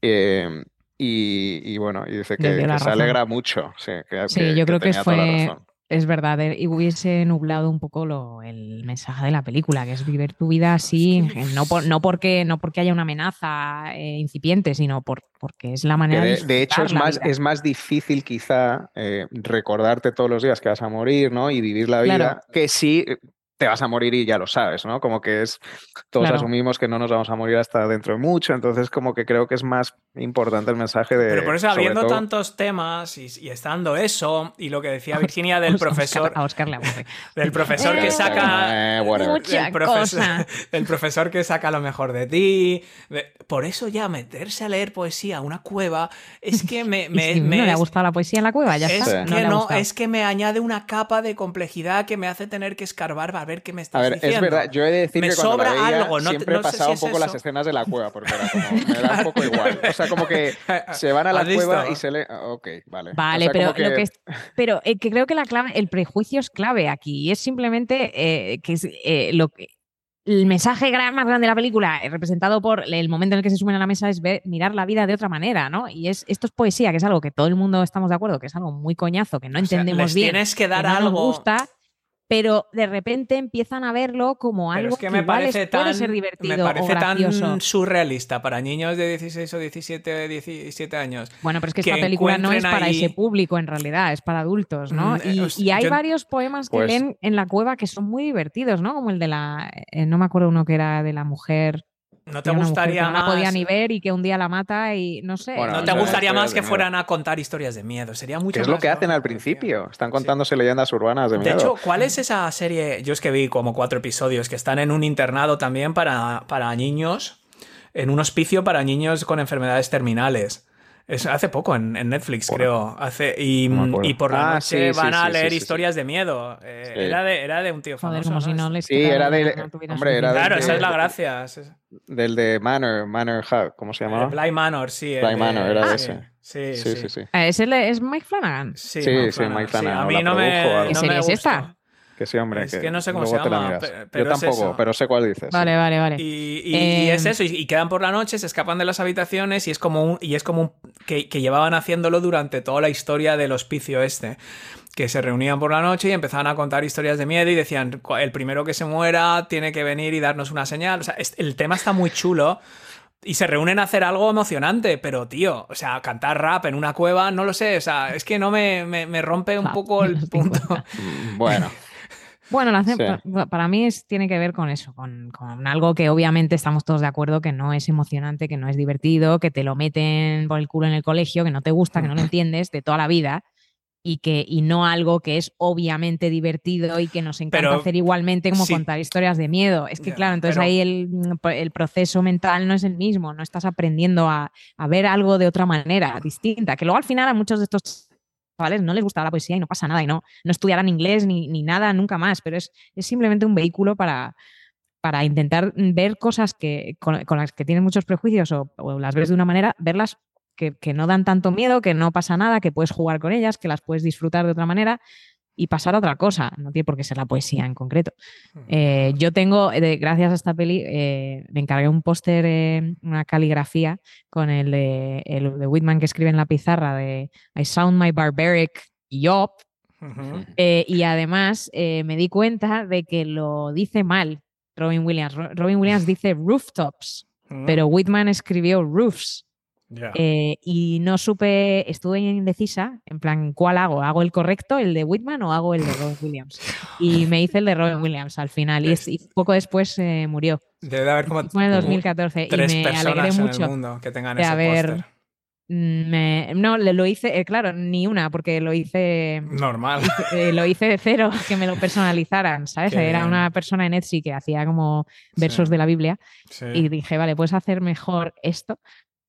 Eh, y, y bueno, y dice que, se alegra mucho. Sí, que, Sí, que- yo creo que fue- razón. Es verdad, eh, y hubiese nublado un poco lo- el mensaje de la película, que es vivir tu vida así, no, por- no, porque, no porque haya una amenaza eh, incipiente, sino por, porque es la manera de, de, de hecho, es más, vida. es más difícil quizá eh, recordarte todos los días que vas a morir, ¿no? Y vivir la vida, Claro. que sí te vas a morir y ya lo sabes, ¿no? Como que es, todos Claro. asumimos que no nos vamos a morir hasta dentro de mucho, entonces como que creo que es más importante el mensaje de... Pero por eso, habiendo todo- tantos temas y, y estando eso, y lo que decía Virginia del A Oscar- profesor, A Oscar le aburre. del profesor que Eh, saca. eh. Mucha del profesor, cosa. del profesor que saca lo mejor de ti. de- por eso ya meterse a leer poesía a una cueva es que me. Me, si me- no le ha gustado la poesía en la cueva, ya es está. que no, gustado. es que me añade una capa de complejidad que me hace tener que escarbar para ver qué me estás A ver, diciendo. es verdad, yo he de decir Me que cuando la sobra veía algo, no siempre no sé pasaba si un es poco las escenas de la cueva, porque era como, me da un poco igual. O sea, como que se van a la ¿Has visto? cueva y se le... Ok, vale. O Vale, sea, pero como lo que es, pero eh, que creo que la clave, el prejuicio es clave aquí. Y es simplemente eh, que es, eh, lo que el mensaje más grande de la película, eh, representado por el momento en el que se suben a la mesa, es ver, mirar la vida de otra manera, ¿no? Y es esto es poesía, que es algo que todo el mundo estamos de acuerdo, que es algo muy coñazo, que no O sea, entendemos les bien, tienes que que dar no nos algo. gusta, pero de repente empiezan a verlo como Pero algo es que que, me igual parece es- puede tan, ser me divertido parece o gracioso. tan surrealista para niños de 16 o 17, 17 años. Bueno, pero es que, que esta película no es para ahí- ese público en realidad, es para adultos, ¿no? Mm, eh, Y, y hay yo- varios poemas que Pues- leen en la cueva que son muy divertidos, ¿no? Como el de la, eh, no me acuerdo uno que era de la mujer. ¿No te gustaría que no más? la podía ni ver y que un día la mata y no sé. Bueno, ¿No te gustaría más de que fueran a contar historias de miedo? Sería mucho Que es lo más que hacen al principio. Están contándose leyendas urbanas de De miedo. hecho, ¿cuál es esa serie? Yo es que vi como cuatro episodios que están en un internado también para, para niños, en un hospicio para niños con enfermedades terminales. Es hace poco en, en Netflix, creo. Hace, y, no y por la Ah, noche sí, van sí, a sí, leer sí, sí, historias de miedo. Eh, Sí. era, de, era de un tío Joder, famoso. como si no ¿no? les Sí, era de- no hombre, era de- Claro, esa es la de- gracia. Del de Manor, Manor House, ¿cómo se llamaba? Bly Manor, sí. Bly de- Manor, era de sí, ese. Sí, Sí, sí, sí. Eh, ¿Es, el- es Mike Flanagan? Sí, Sí, Mike sí, Flanagan, Mike Flanagan, A mí no me. ¿Qué no serie me es esta? Que sí, hombre. Es que no sé cómo se llama, pero Yo es tampoco, eso. pero sé cuál dices. sí. Vale, vale, vale. Y, y- y es Em, eso, y, y quedan por la noche, se escapan de las habitaciones y es como un, y es como un- que, que llevaban haciéndolo durante toda la historia del hospicio este. Que se reunían por la noche y empezaban a contar historias de miedo y decían, "Cu- el primero que se muera tiene que venir y darnos una señal. O sea, es- el tema está muy chulo. Y se reúnen a hacer algo emocionante, pero tío, o sea, cantar rap en una cueva, no lo sé, o sea, es que no me, me- me rompe un Rap poco el punto. Bueno, Bueno, la hace- Sí. pa- para mí es, tiene que ver con eso, con, con algo que obviamente estamos todos de acuerdo que no es emocionante, que no es divertido, que te lo meten por el culo en el colegio, que no te gusta, que no lo entiendes de toda la vida y que y no algo que es obviamente divertido y que nos encanta Pero- hacer igualmente como sí. contar historias de miedo. Es que claro, entonces pero- ahí el, el proceso mental no es el mismo, no estás aprendiendo a, a ver algo de otra manera, distinta, que luego al final a muchos de estos no les gustaba la poesía y no pasa nada y no, no estudiarán inglés ni, ni nada nunca más, pero es, es simplemente un vehículo para, para intentar ver cosas que, con, las que tienes muchos prejuicios o, o, las ves de una manera, verlas que, que, no dan tanto miedo, que no pasa nada, que puedes jugar con ellas, que las puedes disfrutar de otra manera y pasar a otra cosa. No tiene por qué ser la poesía en concreto. Eh, yo tengo, de, gracias a esta peli, eh, me encargué un póster, eh, una caligrafía con el de, el de Whitman que escribe en la pizarra de I sound my barbaric yop. Uh -huh. y además me di cuenta de que lo dice mal Robin Williams. Robin Williams dice rooftops, uh -huh. pero Whitman escribió roofs. Yeah. Eh, y no supe, estuve indecisa, en plan, ¿cuál hago? ¿Hago el correcto, el de Whitman o hago el de Robin Williams? Y me hice el de Robin Williams al final, y, y poco después eh, murió. Debe de haber como Fue en 2014 tres y me alegré en mucho el mundo que tengan de ese haber. Me, no, lo hice, eh, claro, ni una, porque lo hice, Normal. eh, lo hice de cero, que me lo personalizaran, ¿sabes? Qué Era bien. una persona en Etsy que hacía como versos Sí. de la Biblia Sí. y dije, vale, puedes hacer mejor esto.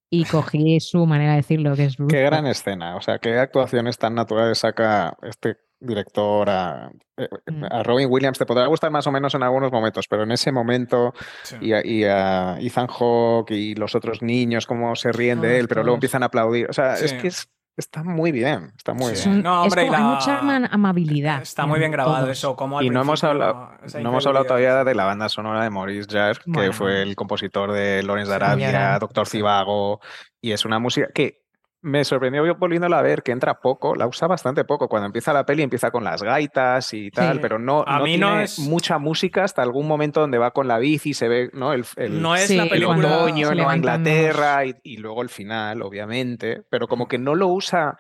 Y cogí su manera de decirlo, que es Qué rooftop. gran escena, o sea, qué actuaciones tan naturales saca este director a, eh, Mm. a Robin Williams. Te podrá gustar más o menos en algunos momentos, pero en ese momento Sí. y a, y a Ethan Hawke y los otros niños, cómo se ríen de Todos, él, pero luego empiezan a aplaudir. O sea, es que es- está muy bien, está muy. Es, bien. un- No, es hombre, y como- hay mucha ama- amabilidad. Está muy en bien grabado todos. eso, como Y no hemos hablado, no hemos hablado todavía de la banda sonora de Maurice Jarre, que fue el compositor de Lawrence de Arabia. Doctor Civago, y es una música que me sorprendió volviéndola a ver, que entra poco, la usa bastante poco. Cuando empieza la peli empieza con las gaitas y tal, Sí. pero no, A no mí no es- mucha música hasta algún momento donde va con la bici, se ve ¿no? el, el, No es Sí, la película. otoño los- Inglaterra y, y luego el final, obviamente, pero como que no lo usa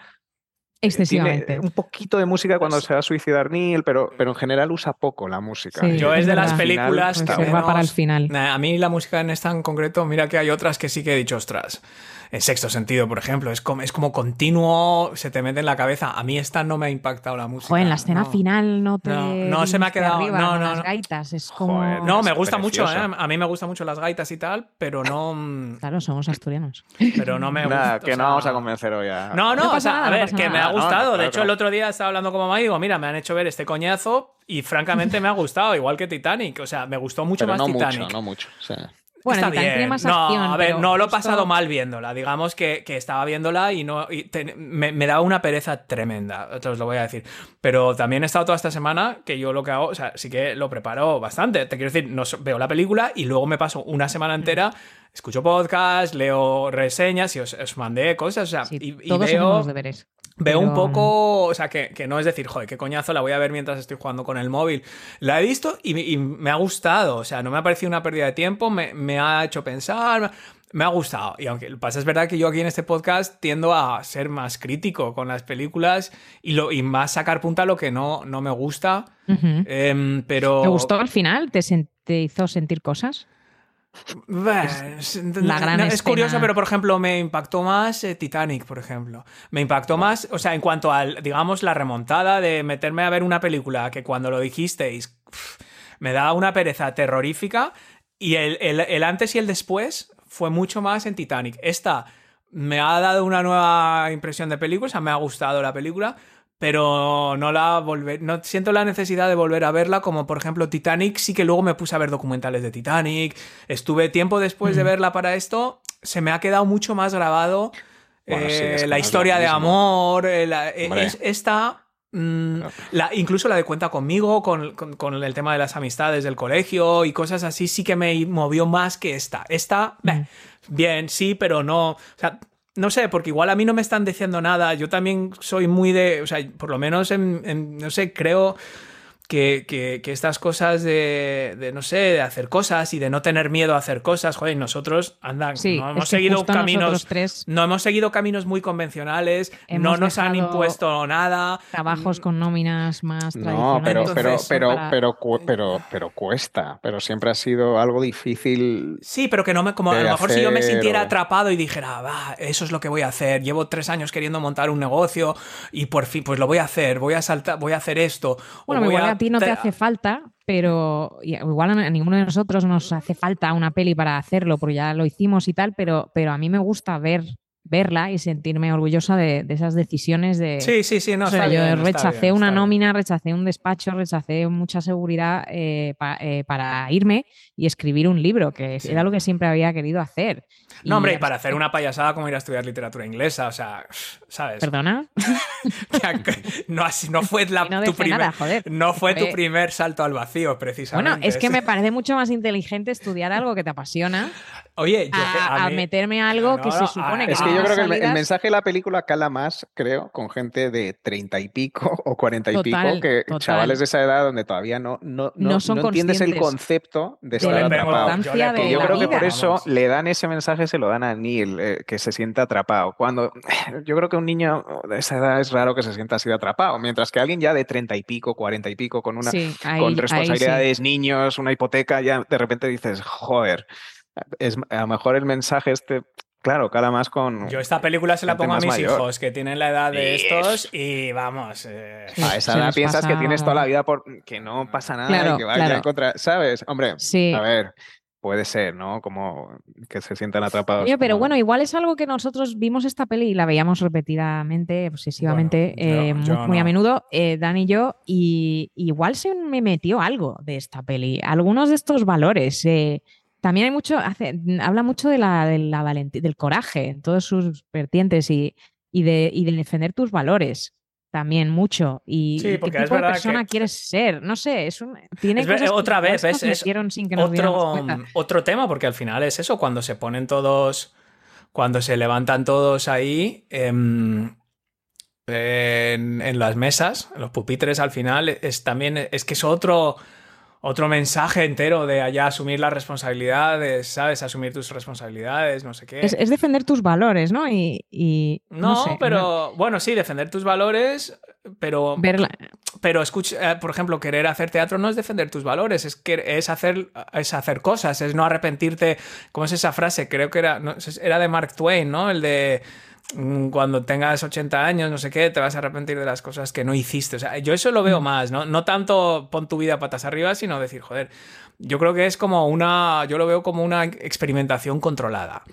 eh, Excesivamente. tiene un poquito de música cuando se va a suicidar Neil, pero, pero en general usa poco la música. Sí, Yo es de las películas que Reserva para el menos- final. A mí la música en esta en concreto, mira que hay otras que sí que he dicho, ostras. En sexto sentido, por ejemplo, es como, es como continuo, se te mete en la cabeza. A mí esta no me ha impactado la música. Joder, en la escena no. final no te. No, no se me ha quedado- arriba no, las gaitas. Es como. Joder, No, me gusta mucho. ¿eh? A mí me gustan mucho las gaitas y tal, pero no, Claro, somos asturianos. pero no me gusta. Nada, o que no sea- vamos a convencer hoy a... No, no, No o pasa sea, nada, a ver, que me ha No, no, gustado. claro de hecho, no. el otro día estaba hablando con mamá y digo, mira, me han hecho ver este coñazo y francamente me ha gustado, igual que Titanic. O sea, me gustó mucho pero más no Titanic. mucho, no mucho. o sea. Bueno, Está tiene no, a ver, no lo he pasado mal viéndola. Digamos que, que estaba viéndola y no y te- me, me daba una pereza tremenda, te os lo voy a decir. Pero también he estado toda esta semana que yo lo que hago, o sea, sí que lo preparo bastante. Te quiero decir, no, veo la película y luego me paso una semana entera, escucho podcast, leo reseñas y os, os mandé cosas. O sea, Sí, y, y todos hacemos veo, los deberes. Veo un poco, o sea, que, que no es decir, joder, qué coñazo, la voy a ver mientras estoy jugando con el móvil. La he visto y, me- y me ha gustado, o sea, no me ha parecido una pérdida de tiempo, me, me ha hecho pensar, me ha gustado. Y aunque pasa es verdad que yo aquí en este podcast tiendo a ser más crítico con las películas y, lo, y más sacar punta a lo que no, no me gusta. Em, pero... ¿Te gustó al final? ¿Te, te hizo sentir cosas? Es la gran no, es curioso, pero por ejemplo, me impactó más eh, Titanic, por ejemplo. Me impactó más, o sea, en cuanto al, digamos, la remontada de meterme a ver una película que cuando lo dijisteis me da una pereza terrorífica y el, el- el antes y el después fue mucho más en Titanic. Esta me ha dado una nueva impresión de película, o sea, me ha gustado la película. Pero no la volver, no siento la necesidad de volver a verla, como por ejemplo Titanic, sí que luego me puse a ver documentales de Titanic. Estuve tiempo después de verla para esto, se me ha quedado mucho más grabado Bueno, eh, la historia de amor, eh, la- eh, es- esta. mm, la, incluso la de cuenta conmigo, con, con- con el tema de las amistades del colegio y cosas así, sí que me movió más que esta. Esta, Mm. bien, sí, pero no. O sea, no sé, porque igual a mí no me están diciendo nada. Yo también soy muy de. O sea, por lo menos en. en- no sé, creo. Que, que- que estas cosas de, de, no sé, de hacer cosas y de no tener miedo a hacer cosas, joder, nosotros, anda, Sí, no hemos seguido caminos tres no hemos seguido caminos muy convencionales, no nos han impuesto nada. trabajos con nóminas más No, tradicionales. pero, pero, Entonces, pero, para- pero, cu- pero, pero cuesta. Pero siempre ha sido algo difícil. Sí, pero que no me. Como a lo mejor si yo me sintiera o- atrapado y dijera, va, eso es lo que voy a hacer. Llevo tres años queriendo montar un negocio y por fin, pues lo voy a hacer. Voy a saltar, voy a hacer esto. o voy igual a, ti no te te- hace falta, pero igual a ninguno de nosotros nos hace falta una peli para hacerlo, porque ya lo hicimos y tal, pero, pero a mí me gusta ver verla y sentirme orgullosa de, de esas decisiones de... Sí, sí, sí, no, O sea, yo bien, rechacé bien, una nómina, rechacé un despacho, rechacé mucha seguridad eh, pa- eh, para irme y escribir un libro, que Sí. era lo que siempre había querido hacer. No, hombre, y para hacer una payasada como ir a estudiar literatura inglesa, o sea, ¿sabes? ¿Perdona? no, no fue la- No tu primer, nada, joder. no fue tu primer salto al vacío, precisamente. Bueno, es que me parece mucho más inteligente estudiar algo que te apasiona Oye, yo a, a mí- meterme a algo No, que se supone que Es que yo creo que el, mensaje de la película cala más, creo, con gente de treinta y pico o cuarenta y Total, pico, que total. chavales de esa edad donde todavía no, no, no, No son no entiendes el concepto de estar atrapado. yo de yo creo que por eso Vamos. le dan ese mensaje, se lo dan a Neil, eh, que se sienta atrapado. Cuando yo creo que un niño de esa edad es raro que se sienta así de atrapado, mientras que alguien ya de treinta y pico, cuarenta y pico, con una Sí, ahí- con sí. responsabilidades, niños, una hipoteca, ya de repente dices, joder, es, a lo mejor el mensaje este, claro, cala más con... Yo esta película se la pongo a mis mayor. hijos que tienen la edad de Yes. estos y vamos. eh, A esa edad piensas que tienes toda la vida por que no pasa nada Claro, y que va claro. a contra, ¿sabes? Hombre, Sí. a ver, puede ser, ¿no? Como que se sientan atrapados. Pero como- bueno, igual es algo que nosotros vimos esta peli y la veíamos repetidamente, obsesivamente, Bueno, yo- eh, muy, a menudo, eh, Dan y yo, y igual se me metió algo de esta peli, algunos de estos valores. eh, también hay mucho, hace, habla mucho de la, de la del coraje en todos sus vertientes y, y, de, y de defender tus valores. También mucho. Y, Sí, porque qué es tipo de persona que- quieres ser. No sé, es un, tiene Es ver- cosas que otra vez, Es sin que otro, cuenta. otro tema, porque al final es eso, cuando se ponen todos, cuando se levantan todos ahí em, en, en las mesas, en los pupitres al final, es también, es que es otro, otro mensaje entero de allá asumir las responsabilidades, ¿sabes? Asumir tus responsabilidades, no sé qué. Es, es defender tus valores, ¿no? Y, y no, no, sé, pero bueno, sí, defender tus valores, pero verla- pero escucha, eh, por ejemplo, querer hacer teatro no es defender tus valores, es que es hacer, es hacer cosas, es no arrepentirte. ¿Cómo es esa frase? Creo que era, no, era de Mark Twain, ¿no? El de cuando tengas 80 años, no sé qué, te vas a arrepentir de las cosas que no hiciste. O sea, yo eso lo veo más, ¿no? No tanto pon tu vida patas arriba, sino decir, joder, yo creo que es como una, yo lo veo como una experimentación controlada.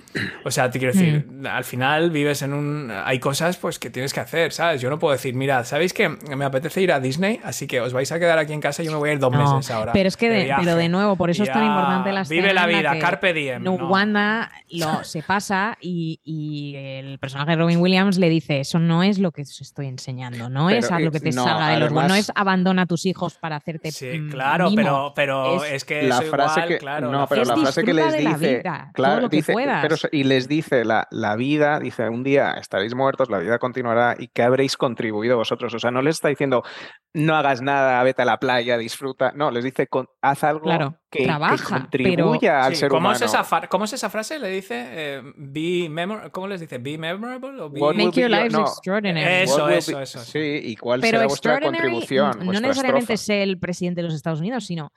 O sea, te quiero decir, al final vives en un, hay cosas pues que tienes que hacer, ¿sabes? Yo no puedo decir, mirad, ¿sabéis que me apetece ir a Disney? Así que os vais a quedar aquí en casa y yo me voy a ir dos No, meses ahora. pero es que, de, viaje. pero de nuevo, por eso es tan importante la Vive la vida, carpe diem. No, no. Wanda lo, se pasa y, y el personaje de Robin Williams le dice, eso no es lo que os estoy enseñando, no Pero, es a lo que te eh, no, salga de los no es abandona a tus hijos para hacerte Sí, mm, claro, mimo. pero, pero Es es, que la eso frase igual, que claro, no la pero Es la frase que les la dice vida, claro que dice pero y les dice la, la vida dice un día estaréis muertos la vida continuará y qué habréis contribuido vosotros o sea no les está diciendo no hagas nada vete a la playa disfruta no les dice haz algo Claro, que, que trabaja, contribuya pero- al Sí, ser ¿cómo, humano es esa ¿Cómo es esa frase? Le dice, eh, be ¿cómo les dice? ¿Be memorable? O be- Make your lives no, extraordinary. Eso, eso, eso, sí y cuál Pero será vuestra contribución no vuestra necesariamente ser el presidente de los Estados Unidos, sino,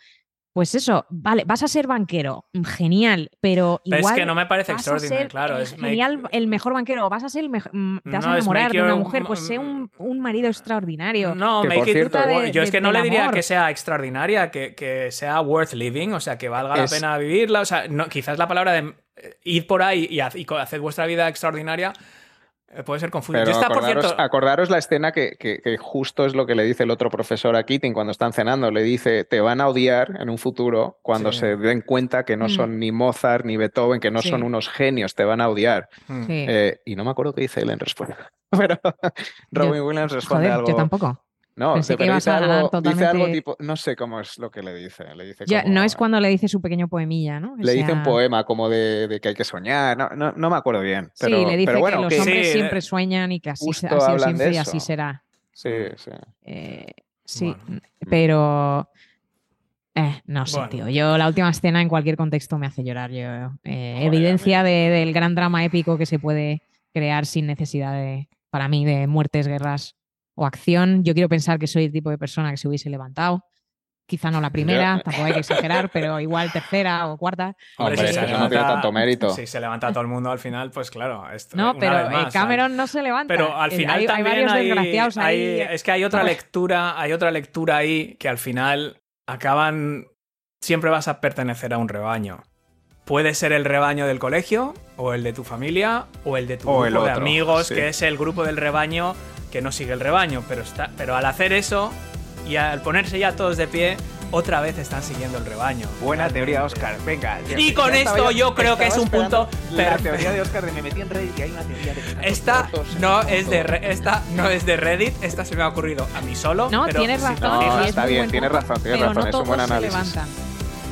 pues eso, vale, vas a ser banquero, mm, genial, pero Pero igual es que no me parece extraordinario, claro. el es make- genial, el mejor banquero, vas a ser el mejor, te vas No, a enamorar de una your- mujer, pues sé un, un marido extraordinario. No, Que, make por it- cierto, de- yo es que no le diría amor. que sea extraordinaria, que, que sea worth living, o sea, que valga Es- la pena vivirla. O sea, no, quizás la palabra de eh, ir por ahí y, haz- y co- hacer vuestra vida extraordinaria puede ser confuso. Pero Yo está, por acordaros, cierto, acordaros la escena que, que- que justo es lo que le dice el otro profesor a Keating cuando están cenando. Le dice, te van a odiar en un futuro cuando Sí. se den cuenta que no Mm. son ni Mozart ni Beethoven, que no Sí. son unos genios, te van a odiar. Mm. Sí. Eh, y no me acuerdo qué dice él en respuesta. Pero Robin Williams responde Joder, algo. yo tampoco. No, Pensé te- que ibas dice a algo, ganar dice algo totalmente- tipo, no sé cómo es lo que le dice. Le dice, Ya, como- no es cuando le dice su pequeño poemilla, ¿no? O le dice un poema como de, de que hay que soñar. No, no, no me acuerdo bien. Pero, sí, le dice pero bueno, que los que- hombres Sí, siempre eh, sueñan y que así, ha sido siempre y así será. sí, sí. Eh, sí, Bueno. pero eh, no sé, Bueno. tío. Yo la última escena en cualquier contexto me hace llorar. Yo, eh, Joder, evidencia de- del gran drama épico que se puede crear sin necesidad de, para mí, de muertes, guerras o acción. Yo quiero pensar que soy el tipo de persona que se hubiese levantado. Quizá no la primera, Yo- tampoco hay que exagerar, pero igual tercera o cuarta. Hombre, si eso no tiene levanta- tanto mérito. Si se levanta todo el mundo al final, pues claro. esto- No, una pero vez más, Cameron no se levanta. Pero al Eh, final hay, hay también varios hay- desgraciados ahí. es que hay otra lectura, hay otra lectura ahí que al final acaban siempre vas a pertenecer a un rebaño. puede ser el rebaño del colegio, o el de tu familia, o el de tu O grupo el de amigos, sí. que es el grupo del rebaño que no sigue el rebaño. Pero, está, pero al hacer eso y al ponerse ya todos de pie, otra vez están siguiendo el rebaño. Buena Realmente. teoría, Oscar. Venga. ya- Y con esto yo creo que es un punto La perfecto. teoría de Oscar de me metí en Reddit y hay una teoría de que Esta no es de. Re- esta no es de Reddit, esta se me ha ocurrido a mí solo. No, pero tienes razón. y es está bien, tienes razón, tienes pero razón, no es un buen se análisis.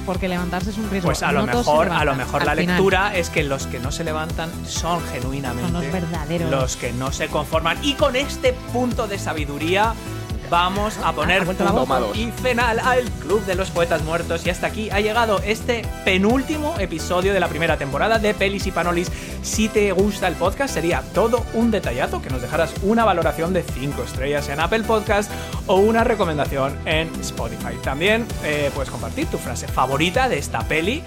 Porque levantarse es un riesgo. Pues a No lo mejor, a lo mejor la final. lectura es que los que no se levantan son genuinamente Son los verdaderos. los que no se conforman. Y con este punto de sabiduría vamos a poner punto. Tomados. y final al Club de los Poetas Muertos. Y hasta aquí ha llegado este penúltimo episodio de la primera temporada de Pelis y Panolis. Si te gusta el podcast, sería todo un detallazo que nos dejaras una valoración de 5 estrellas en Apple Podcast o una recomendación en Spotify. También eh, puedes compartir tu frase favorita de esta peli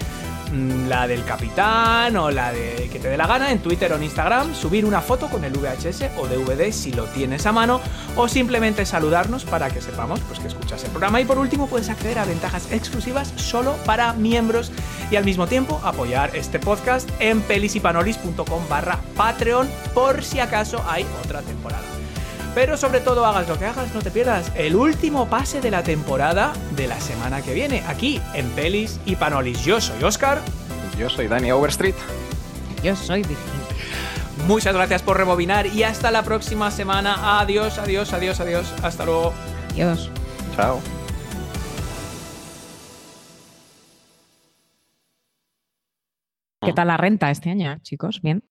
la del capitán o la de que te dé la gana en Twitter o en Instagram, subir una foto con el VHS o DVD si lo tienes a mano o simplemente saludarnos para que sepamos pues, que escuchas el programa y por último puedes acceder a ventajas exclusivas solo para miembros y al mismo tiempo apoyar este podcast en pelisipanolis.com barra Patreon por si acaso hay otra temporada. Pero sobre todo hagas lo que hagas, no te pierdas el último pase de la temporada de la semana que viene, aquí en Pelis y Panolis. Yo soy Oscar. Yo soy Dani Overstreet. Yo soy Virginia. Muchas gracias por rebobinar y hasta la próxima semana. Adiós, adiós, adiós, adiós. Hasta luego. Dios. Chao. ¿Qué tal la renta este año, chicos? Bien.